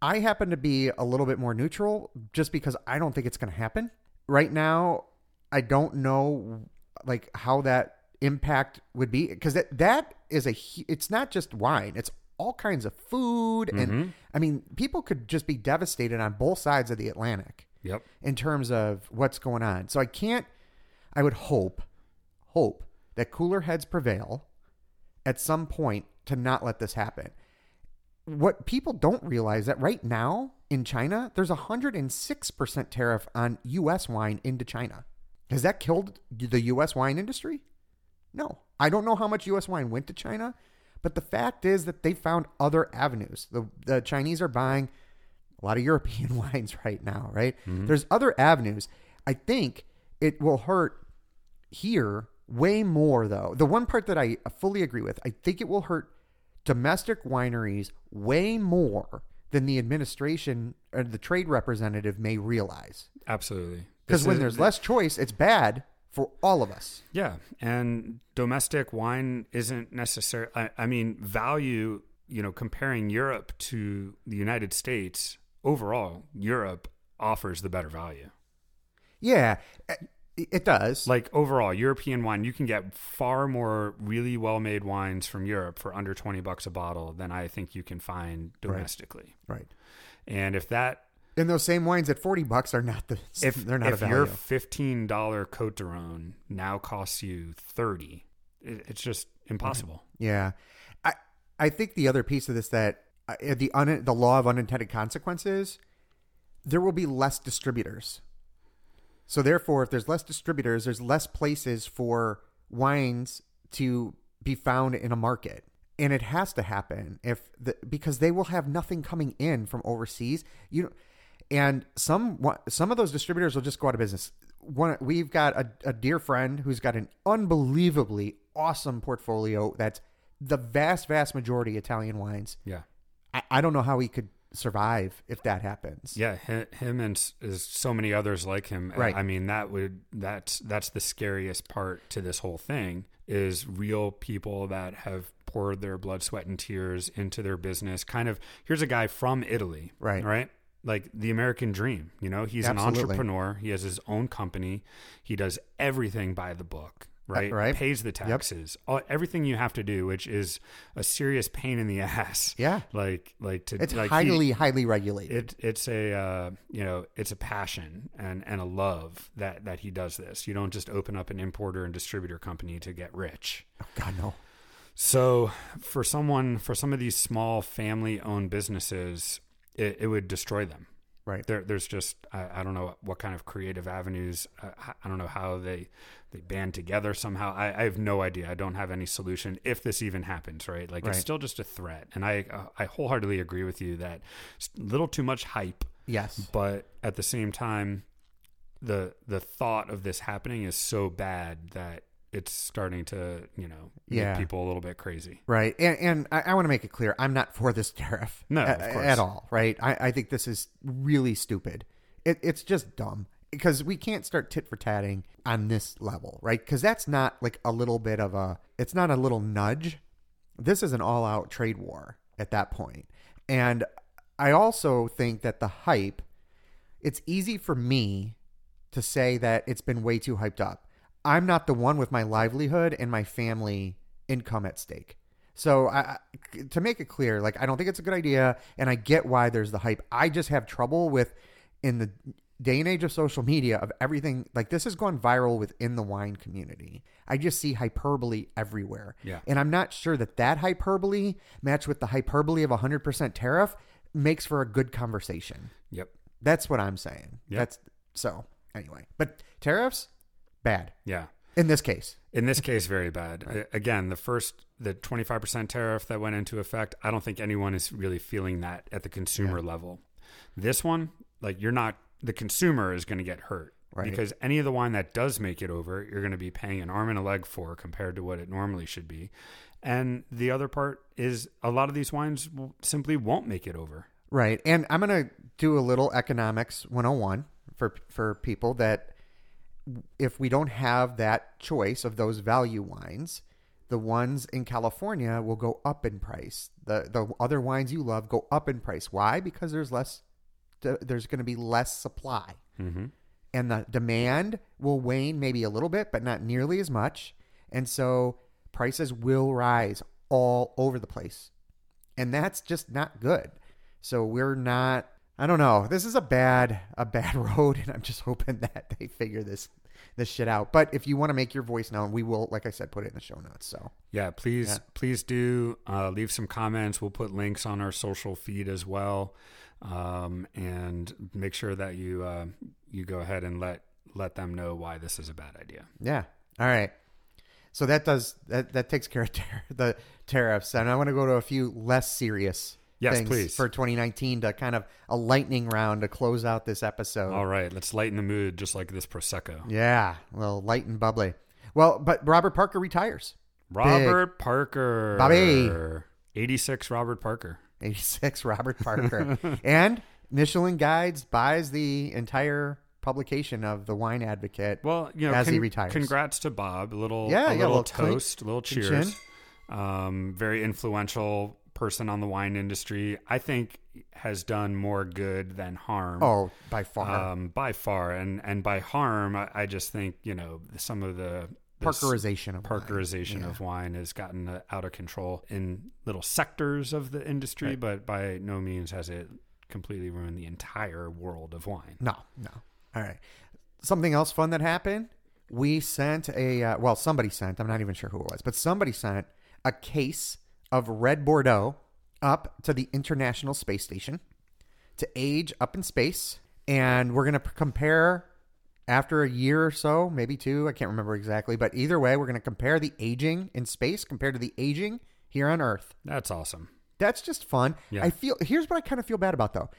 Speaker 2: I happen to be a little bit more neutral just because I don't think it's going to happen. Right now, I don't know like how that impact would be because that that is a it's not just wine, it's all kinds of food and mm-hmm. I mean, people could just be devastated on both sides of the Atlantic
Speaker 3: Yep.
Speaker 2: in terms of what's going on. So I can't I would hope hope that cooler heads prevail at some point to not let this happen. What people don't realize that right now in China, there's a 106% tariff on US wine into China. Has that killed the US wine industry? No. I don't know how much US wine went to China, but the fact is that they found other avenues. The the Chinese are buying a lot of <laughs> European wines right now, right? Mm-hmm. There's other avenues. I think it will hurt here way more though. The one part that I fully agree with, I think it will hurt domestic wineries way more than the administration or the trade representative may realize.
Speaker 3: Absolutely.
Speaker 2: Because when there's less choice, it's bad for all of us.
Speaker 3: Yeah, and domestic wine isn't necessary. I, I mean, value. You know, comparing Europe to the United States overall, Europe offers the better value.
Speaker 2: Yeah, eh, it- does.
Speaker 3: Like overall, European wine, you can get far more really well-made wines from Europe for under twenty bucks a bottle than I think you can find domestically.
Speaker 2: right.
Speaker 3: And if that,
Speaker 2: And those same wines at 40 bucks are not the
Speaker 3: if
Speaker 2: they're not
Speaker 3: if your fifteen dollar Cote de Rhone now costs you thirty, it, it's just impossible.
Speaker 2: Yeah, I I think the other piece of this that uh, the un, the law of unintended consequences, there will be less distributors. So therefore, if there's less distributors, there's less places for wines to be found in a market, and it has to happen if the because they will have nothing coming in from overseas. You and some some of those distributors will just go out of business. One we've got a, a dear friend who's got an unbelievably awesome portfolio that's the vast vast majority Italian wines.
Speaker 3: Yeah.
Speaker 2: I, I don't know how he could survive if that happens.
Speaker 3: Yeah, him and so many others like him.
Speaker 2: Right.
Speaker 3: I mean, that would that's that's the scariest part to this whole thing is real people that have poured their blood, sweat, and tears into their business. Kind of here's a guy from Italy,
Speaker 2: Right.
Speaker 3: Right. Like the American dream, you know, he's an entrepreneur. He has his own company. He does everything by the book, right?
Speaker 2: right.
Speaker 3: Pays the taxes, all, everything you have to do, which is a serious pain in the <laughs> ass.
Speaker 2: Yeah.
Speaker 3: like like to
Speaker 2: It's
Speaker 3: like he-
Speaker 2: highly highly regulated.
Speaker 3: it it's a uh, you know it's a passion and and a love that that he does this. You don't just open up an importer and distributor company to get rich.
Speaker 2: oh, God no.
Speaker 3: So for someone for some of these small family owned businesses, it, it would destroy them.
Speaker 2: Right.
Speaker 3: There, there's just I, I don't know what kind of creative avenues. Uh, I don't know how they they band together somehow. I, I have no idea. I don't have any solution if this even happens. Right, like
Speaker 2: Right.
Speaker 3: it's still just a threat. And I uh, I wholeheartedly agree with you that it's a little too much hype
Speaker 2: Yes.
Speaker 3: but at the same time the the thought of this happening is so bad that it's starting to you know make
Speaker 2: Yeah.
Speaker 3: people a little bit crazy
Speaker 2: Right. And, and I, I want to make it clear I'm not for this tariff.
Speaker 3: No,
Speaker 2: a-
Speaker 3: of course.
Speaker 2: at all. Right. I, I think this is really stupid. It, it's just dumb because we can't start tit for tatting on this level. Right. Because that's not like a little bit of a, it's not a little nudge. This is an all out trade war at that point. And I also think that the hype, it's easy for me to say that it's been way too hyped up. I'm not the one with my livelihood and my family income at stake. So I, to make it clear, like I don't think it's a good idea, and I get why there's the hype. I just have trouble with in the day and age of social media of everything like this has gone viral within the wine community. I just see hyperbole everywhere.
Speaker 3: Yeah.
Speaker 2: And I'm not sure that that hyperbole matched with the hyperbole of 100% tariff makes for a good conversation.
Speaker 3: yep
Speaker 2: That's what I'm saying.
Speaker 3: Yep.
Speaker 2: That's so anyway. But tariffs, bad
Speaker 3: yeah
Speaker 2: in this case.
Speaker 3: in this case very bad <laughs> A- again the first the 25% tariff that went into effect i don't think anyone is really feeling that at the consumer level this one like you're not the consumer is going to get hurt
Speaker 2: Right.
Speaker 3: because any of the wine that does make it over you're going to be paying an arm and a leg for compared to what it normally should be and the other part is a lot of these wines simply won't make it over
Speaker 2: Right. And I'm going to do a little economics 101 for for people that if we don't have that choice of those value wines, the ones in California will go up in price. The the other wines you love go up in price. Why? Because there's less there's going to be less supply.
Speaker 3: Mm-hmm.
Speaker 2: And the demand will wane maybe a little bit, but not nearly as much. And so prices will rise all over the place. And that's just not good. So we're not I don't know. This is a bad a bad <laughs> road and I'm just hoping that they figure this this shit out. But if you want to make your voice known, we will like I said put it in the show notes. So
Speaker 3: Yeah, please,
Speaker 2: Yeah.
Speaker 3: please do uh, leave some comments. We'll put links on our social feed as well, um, and make sure that you uh, you go ahead and let let them know why this is a bad idea.
Speaker 2: Yeah. All right. So that does that that takes care of <laughs> tar- the tariffs, and I want to go to a few less serious
Speaker 3: Yes,
Speaker 2: things
Speaker 3: please.
Speaker 2: for 2019 to kind of a lightning round to close out this episode.
Speaker 3: All right, let's lighten the mood, just like this prosecco.
Speaker 2: Yeah, a little light and bubbly. Well, but Robert Parker retires.
Speaker 3: Robert Parker,
Speaker 2: Bobby.
Speaker 3: eighty six. Robert Parker.
Speaker 2: 86 <laughs> Robert Parker. and Michelin Guides buys the entire publication of the Wine Advocate.
Speaker 3: Well, you know,
Speaker 2: As he retires.
Speaker 3: Congrats to Bob. A little,
Speaker 2: Yeah,
Speaker 3: a
Speaker 2: yeah,
Speaker 3: little,
Speaker 2: little
Speaker 3: toast, a little cheers. Um, very influential person on the wine industry. I think has done more good than harm.
Speaker 2: oh, by far.
Speaker 3: um, by far, and and by harm, I, I just think you know some of the
Speaker 2: Parkerization of wine.
Speaker 3: Parkerization
Speaker 2: Yeah.
Speaker 3: of wine has gotten uh, out of control in little sectors of the industry, but by no means has it completely ruined the entire world of wine.
Speaker 2: No, no. All right. Something else fun that happened. We sent a uh, well, somebody sent. I'm not even sure who it was, but somebody sent a case of red Bordeaux up to the International Space Station to age up in space, and we're gonna compare after a year or so, maybe two. I can't remember exactly, but either way, we're gonna compare the aging in space compared to the aging here on Earth.
Speaker 3: That's awesome.
Speaker 2: That's just fun.
Speaker 3: Yeah.
Speaker 2: I feel here's what I kind of feel bad about though.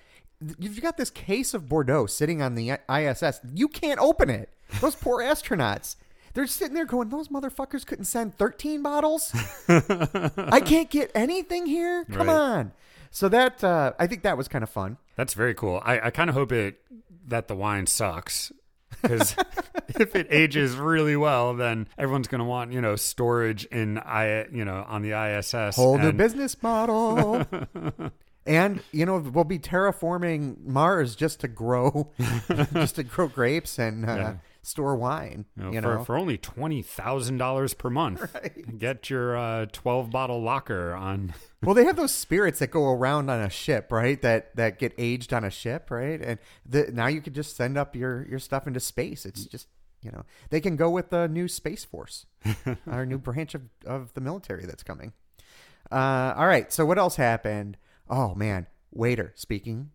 Speaker 2: You've got this case of Bordeaux sitting on the ISS. You can't open it. Those poor astronauts. They're sitting there going, "Those motherfuckers couldn't send 13 bottles. I <laughs> can't get anything here. Come
Speaker 3: Right.
Speaker 2: on." So that uh, I think that was kind of fun.
Speaker 3: That's very cool. I, I kind of hope it that the wine sucks because <laughs> if it ages really well, then everyone's going to want you know storage in I you know on the ISS.
Speaker 2: Whole new business model. <laughs> And you know we'll be terraforming Mars just to grow, <laughs> just to grow grapes and uh,
Speaker 3: Yeah.
Speaker 2: Store wine.
Speaker 3: You know,
Speaker 2: You
Speaker 3: for,
Speaker 2: know,
Speaker 3: for only twenty thousand dollars per month, <laughs> get your uh, twelve bottle locker on. <laughs>
Speaker 2: Well, they have those spirits that go around on a ship, right? That that get aged on a ship, right? And the, now you could just send up your your stuff into space. It's just you know they can go with the new space force, <laughs> our new branch of of the military that's coming. Uh, all right. So what else happened? Oh man, waiter speaking.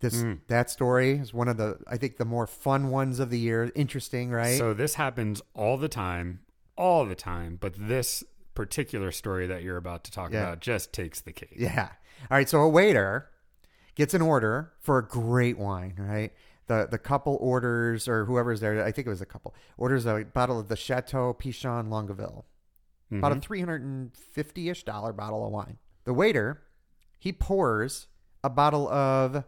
Speaker 2: This hmm. that story is one of the I think the more fun ones of the year. Interesting, right?
Speaker 3: So this happens all the time, all the time. But this particular story that you're about to talk
Speaker 2: Yeah.
Speaker 3: about just takes the cake.
Speaker 2: Yeah. All right. So a waiter gets an order for a great wine, right? The the couple orders, or whoever's there, I think it was a couple, orders a bottle of the Chateau Pichon Longueville, about a mm-hmm. three hundred and fifty ish dollar bottle of wine. The waiter, he pours a bottle of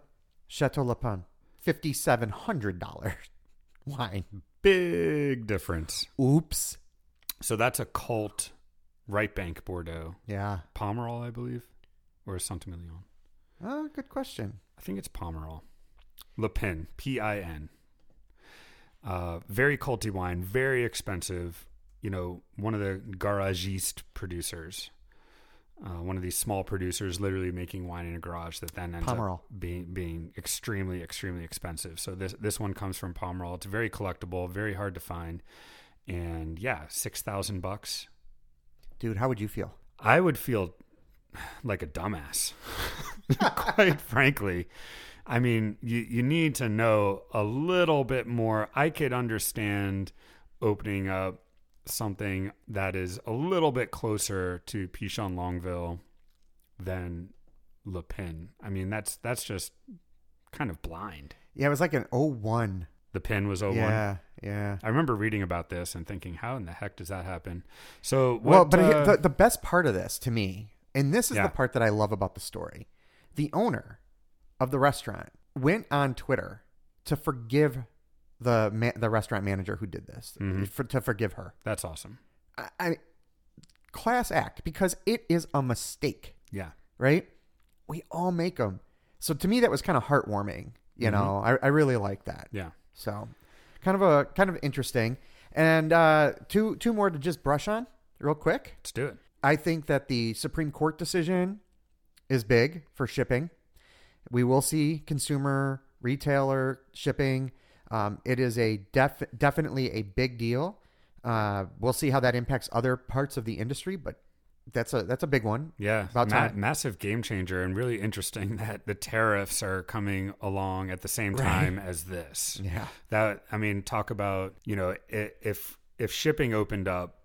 Speaker 2: Chateau Le Pin, fifty seven hundred dollar <laughs> wine.
Speaker 3: Big difference.
Speaker 2: Oops.
Speaker 3: So that's a cult right bank Bordeaux.
Speaker 2: Yeah.
Speaker 3: Pomerol, I believe, or Saint-Emilion.
Speaker 2: Oh, good question.
Speaker 3: I think it's Pomerol. Le Pin, P I N. Uh, very culty wine, very expensive. You know, one of the garagiste producers, uh, one of these small producers, literally making wine in a garage that then ends
Speaker 2: Pomerol.
Speaker 3: up being being extremely, extremely expensive. So this this one comes from Pomerol. It's very collectible, very hard to find, and yeah, six thousand bucks.
Speaker 2: Dude, how would you feel?
Speaker 3: I would feel like a dumbass, <laughs> quite frankly. I mean, you, you need to know a little bit more. I could understand opening up something that is a little bit closer to Pichon Longueville than Le Pin. I mean, that's that's just kind of blind.
Speaker 2: Yeah, it was like an 01.
Speaker 3: The Pin was 01.
Speaker 2: Yeah, yeah.
Speaker 3: I remember reading about this and thinking, how in the heck does that happen? So, what,
Speaker 2: well, but
Speaker 3: uh,
Speaker 2: the, the best part of this to me, and this is
Speaker 3: Yeah.
Speaker 2: the part that I love about the story, the owner of the restaurant went on Twitter to forgive the ma- the restaurant manager who did this,
Speaker 3: Mm-hmm.
Speaker 2: for, to forgive her.
Speaker 3: that's awesome.
Speaker 2: I, I class act because it is a mistake,
Speaker 3: Yeah.
Speaker 2: right? We all make them. So to me, that was kind of heartwarming. You know, I, I really like that.
Speaker 3: Yeah.
Speaker 2: So, kind of a kind of interesting. And uh, two two more to just brush on real quick.
Speaker 3: Let's do it.
Speaker 2: I think that the Supreme Court decision is big for shipping. We will see consumer retailer shipping. Um, it is a def- definitely a big deal. Uh, we'll see how that impacts other parts of the industry, but that's a that's a big one.
Speaker 3: Yeah,
Speaker 2: About
Speaker 3: ma-
Speaker 2: time.
Speaker 3: massive game changer, and really interesting <laughs> that the tariffs are coming along at the same
Speaker 2: Right.
Speaker 3: time as this.
Speaker 2: Yeah.
Speaker 3: That I mean, talk about you know if if shipping opened up,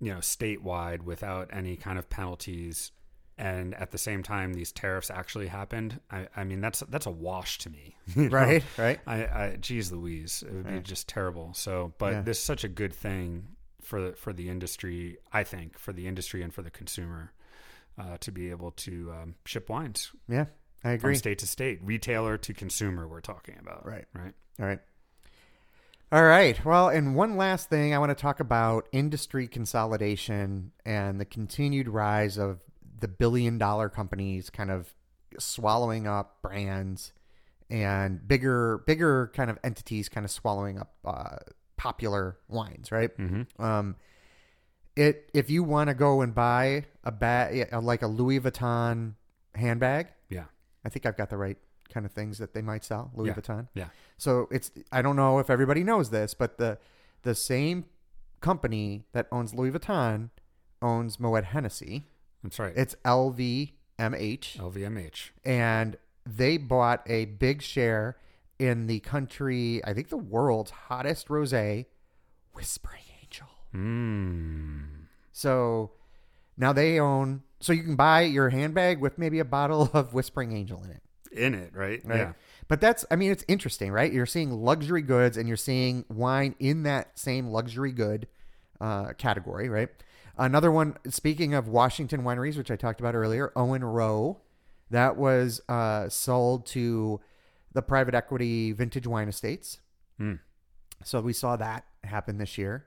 Speaker 3: you know, statewide without any kind of penalties, and at the same time these tariffs actually happened. I, I mean, that's that's a wash to me. <laughs> you know?
Speaker 2: Right. Right.
Speaker 3: I, I geez Louise, it would be just terrible. So, but
Speaker 2: Yeah.
Speaker 3: this is such a good thing for the, for the industry. I think for the industry and for the consumer uh, to be able to um, ship wines
Speaker 2: Yeah. I agree from
Speaker 3: state to state, retailer to consumer. We're talking about
Speaker 2: Right.
Speaker 3: right.
Speaker 2: All right. All right. Well, and one last thing I want to talk about industry consolidation and the continued rise of the billion dollar companies kind of swallowing up brands and bigger bigger kind of entities kind of swallowing up uh, popular wines, right?
Speaker 3: Mm-hmm.
Speaker 2: Um, it if you want to go and buy a bag like a Louis Vuitton handbag,
Speaker 3: Yeah.
Speaker 2: I think I've got the right kind of things that they might sell. Louis
Speaker 3: Yeah.
Speaker 2: Vuitton.
Speaker 3: Yeah.
Speaker 2: So it's I don't know if everybody knows this, but the the same company that owns Louis Vuitton owns Moet Hennessy.
Speaker 3: That's right.
Speaker 2: It's LVMH,
Speaker 3: LVMH.
Speaker 2: and they bought a big share in the country. I think the world's hottest rosé, Whispering Angel.
Speaker 3: Mm.
Speaker 2: So now they own. So you can buy your handbag with maybe a bottle <laughs> of Whispering Angel in it.
Speaker 3: In it, right?
Speaker 2: Right.
Speaker 3: Yeah.
Speaker 2: But that's, I mean, it's interesting, right? You're seeing luxury goods and you're seeing wine in that same luxury good uh, category, right? Another one, speaking of Washington wineries, which I talked about earlier, Owen Roe, that was uh, sold to the private equity Vintage Wine Estates.
Speaker 3: Hmm.
Speaker 2: So we saw that happen this year.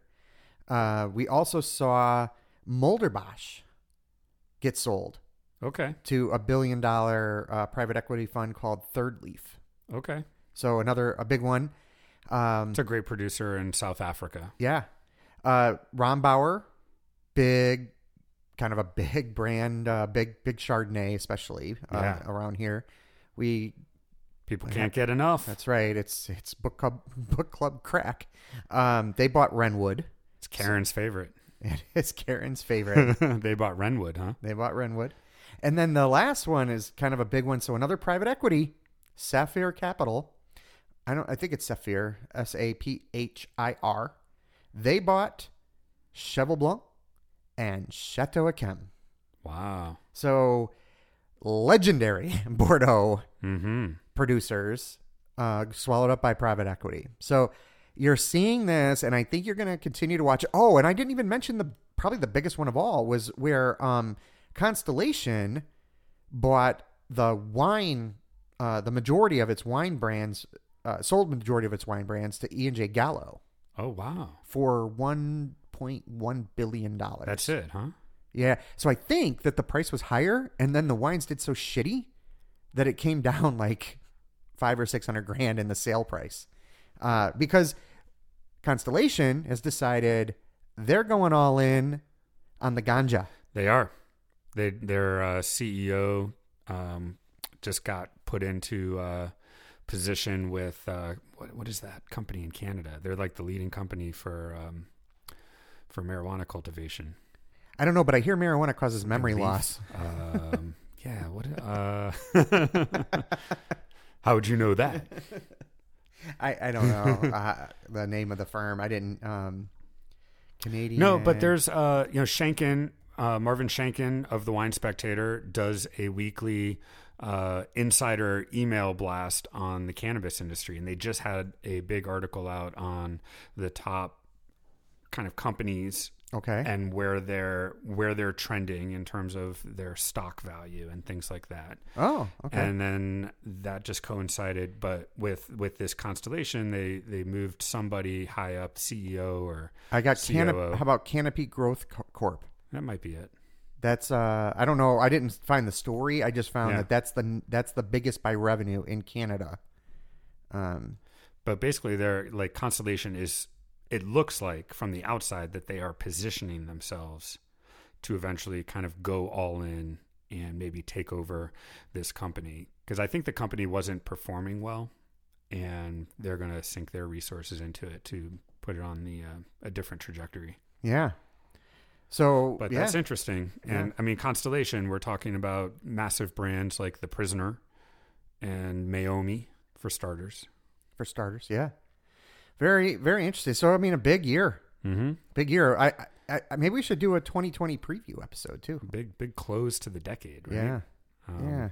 Speaker 2: Uh, we also saw Mulderbosch get sold
Speaker 3: Okay.
Speaker 2: to a billion dollar uh, private equity fund called Third Leaf.
Speaker 3: Okay.
Speaker 2: So another a big one. Um,
Speaker 3: It's a great producer in South Africa.
Speaker 2: yeah, uh, Rombauer, big, kind of a big <laughs> brand, uh, big big Chardonnay, especially uh,
Speaker 3: Yeah.
Speaker 2: around here. We
Speaker 3: People can't get enough.
Speaker 2: that's right. It's it's book club <laughs> book club crack. Um, they bought Renwood.
Speaker 3: It's Karen's favorite. <laughs>
Speaker 2: It is Karen's favorite.
Speaker 3: they bought Renwood, huh?
Speaker 2: they bought Renwood, and then the last one is kind of a big one. So another private equity, Sapphire Capital. I don't. I think it's Sapphire. S A P H I R. They bought Cheval Blanc and Chateau Yquem.
Speaker 3: Wow.
Speaker 2: So legendary <laughs> Bordeaux
Speaker 3: Mm-hmm.
Speaker 2: producers uh, swallowed up by private equity. So you're seeing this, and I think you're going to continue to watch. it. Oh, and I didn't even mention the probably the biggest one of all was where um, Constellation bought the wine, uh, the majority of its wine brands, uh, sold majority of its wine brands to E and J Gallo
Speaker 3: Oh wow.
Speaker 2: for one point one billion dollars.
Speaker 3: That's it, huh?
Speaker 2: Yeah. So I think that the price was higher, and then the wines did so shitty that it came <laughs> down like five or six hundred grand in the sale price, uh, because Constellation has decided they're going all in on the ganja.
Speaker 3: They are. They their uh, CEO um, just got put into uh, position with uh, what what is that company in Canada? They're like the leading company for um, for marijuana cultivation.
Speaker 2: I don't know, but I hear marijuana causes memory
Speaker 3: Leaf.
Speaker 2: loss.
Speaker 3: Um, <laughs> yeah. What? Uh, <laughs> how would you know that? <laughs>
Speaker 2: I, I don't know uh, the name of the firm. I didn't. Um, Canadian.
Speaker 3: No, but there's uh you know Shanken, uh, Marvin Shanken of the Wine Spectator does a weekly uh, insider email blast on the cannabis industry, and they just had a big article out on the top kind of companies
Speaker 2: okay.
Speaker 3: and where they're where they're trending in terms of their stock value and things like that.
Speaker 2: oh, okay.
Speaker 3: And then that just coincided, but with with this constellation, they they moved somebody high up, CEO or
Speaker 2: I got
Speaker 3: COO.
Speaker 2: Canop- How about Canopy Growth Corp?
Speaker 3: That might be it.
Speaker 2: That's uh, I don't know. I didn't find the story. I just found
Speaker 3: Yeah.
Speaker 2: that that's the that's the biggest by revenue in Canada. Um,
Speaker 3: But basically, they're like Constellation is. It looks like from the outside that they are positioning themselves to eventually kind of go all in and maybe take over this company because I think the company wasn't performing well, and they're going to sink their resources into it to put it on the uh, a different trajectory.
Speaker 2: yeah. So
Speaker 3: But
Speaker 2: yeah,
Speaker 3: that's interesting. And
Speaker 2: Yeah.
Speaker 3: I mean, Constellation, we're talking about massive brands like The Prisoner and Meiomi for starters.
Speaker 2: for starters. Yeah, very very interesting. So I mean, a big year,
Speaker 3: Mm-hmm.
Speaker 2: big year. I, I, I maybe we should do a 2020 preview episode too.
Speaker 3: Big, big close to the decade, right?
Speaker 2: Yeah,
Speaker 3: Um,
Speaker 2: yeah.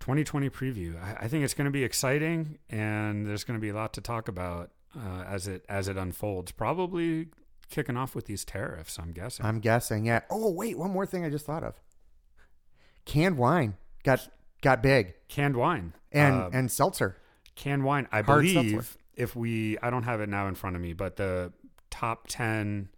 Speaker 3: 2020 preview. I, I think it's going to be exciting, and there's going to be a lot to talk about uh, as it as it unfolds. Probably kicking off with these tariffs. I'm guessing.
Speaker 2: I'm guessing. Yeah. Oh wait, one more thing I just thought of. Canned wine got got big,
Speaker 3: canned wine
Speaker 2: and
Speaker 3: Uh,
Speaker 2: and seltzer.
Speaker 3: canned wine. I
Speaker 2: Hard
Speaker 3: believe
Speaker 2: seltzer.
Speaker 3: If we, I don't have it now in front of me, but the top ten,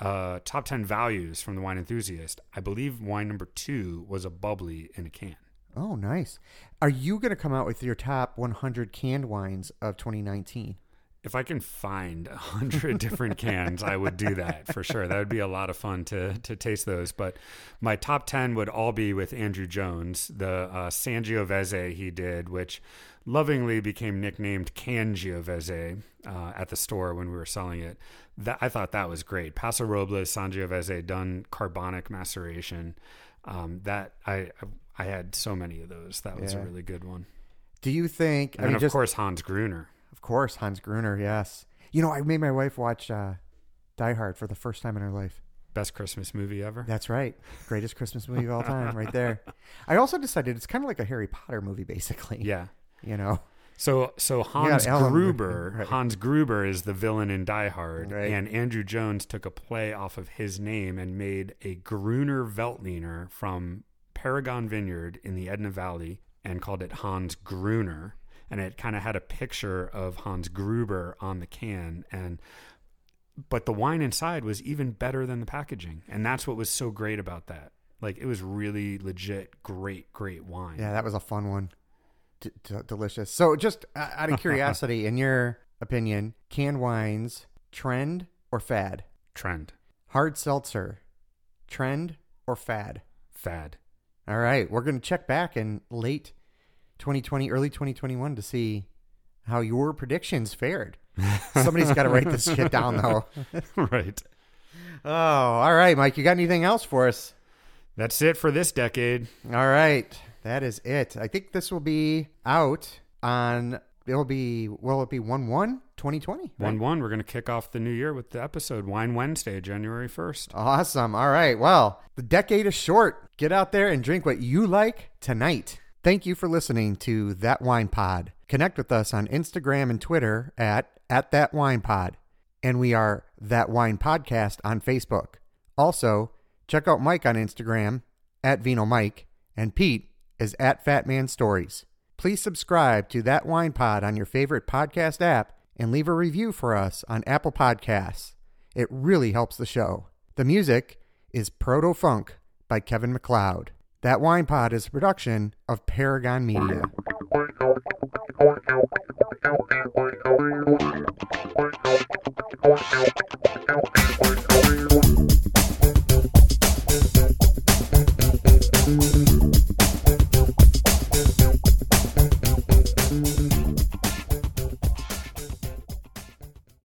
Speaker 3: uh, top ten values from the wine enthusiast. I believe wine number two was a bubbly in a can.
Speaker 2: Oh, nice. Are you going to come out with your top 100 canned wines of 2019?
Speaker 3: If I can find hundred different cans, I would do that for sure. That would be a lot of fun to to taste those. But my top ten would all be with Andrew Jones, the uh, Sangiovese he did, which lovingly became nicknamed Cangiovese uh, at the store when we were selling it. That I thought that was great. Paso Robles Sangiovese done carbonic maceration. Um, that I I had so many of those. That was
Speaker 2: Yeah.
Speaker 3: a really good one.
Speaker 2: Do you think? I
Speaker 3: And
Speaker 2: mean,
Speaker 3: of
Speaker 2: just
Speaker 3: course Hans Gruner.
Speaker 2: of course, Hans Gruner. Yes. You know, I made my wife watch uh, Die Hard for the first time in her life.
Speaker 3: Best Christmas movie ever.
Speaker 2: That's right. Greatest Christmas movie of all <laughs> time, right there. I also decided it's kind of like a Harry Potter movie, basically.
Speaker 3: Yeah.
Speaker 2: You know.
Speaker 3: So so Hans
Speaker 2: Alan-
Speaker 3: Gruber,
Speaker 2: right.
Speaker 3: Hans Gruber is the villain in Die Hard,
Speaker 2: Right.
Speaker 3: and Andrew Jones took a play off of his name and made a Gruner Veltliner from Paragon Vineyard in the Edna Valley and called it Hans Gruner, and it kind of had a picture of Hans Gruber on the can and but the wine inside was even better than the packaging, and that's what was so great about that. Like it was really legit, great, great wine.
Speaker 2: Yeah, that was a fun one. D- d- delicious. So, just uh, out of curiosity, <laughs> in your opinion, canned wines trend or fad?
Speaker 3: Trend,
Speaker 2: Hard seltzer, trend or fad?
Speaker 3: fad.
Speaker 2: All right, we're going to check back in late 2020, early 2021 to see how your predictions fared. Somebody's got to write this shit down, though. <laughs>
Speaker 3: right.
Speaker 2: Oh, all right, Mike. You got anything else for us?
Speaker 3: That's it for this decade.
Speaker 2: All right, that is it. I think this will be out on. It'll be. Will it be one one 2020?
Speaker 3: 1 1, we're going to kick off the new year with the episode Wine Wednesday, January 1st.
Speaker 2: Awesome. All right. Well, the decade is short. Get out there and drink what you like tonight. Thank you for listening to That Wine Pod. Connect with us on Instagram and Twitter at, at That Wine Pod. And we are That Wine Podcast on Facebook. Also, check out Mike on Instagram at Vino Mike and Pete is at Fat Man Stories. Please subscribe to That Wine Pod on your favorite podcast app and leave a review for us on Apple Podcasts. It really helps the show. The music is Proto Funk by Kevin MacLeod. That Wine Pod is a production of Paragon Media. <laughs>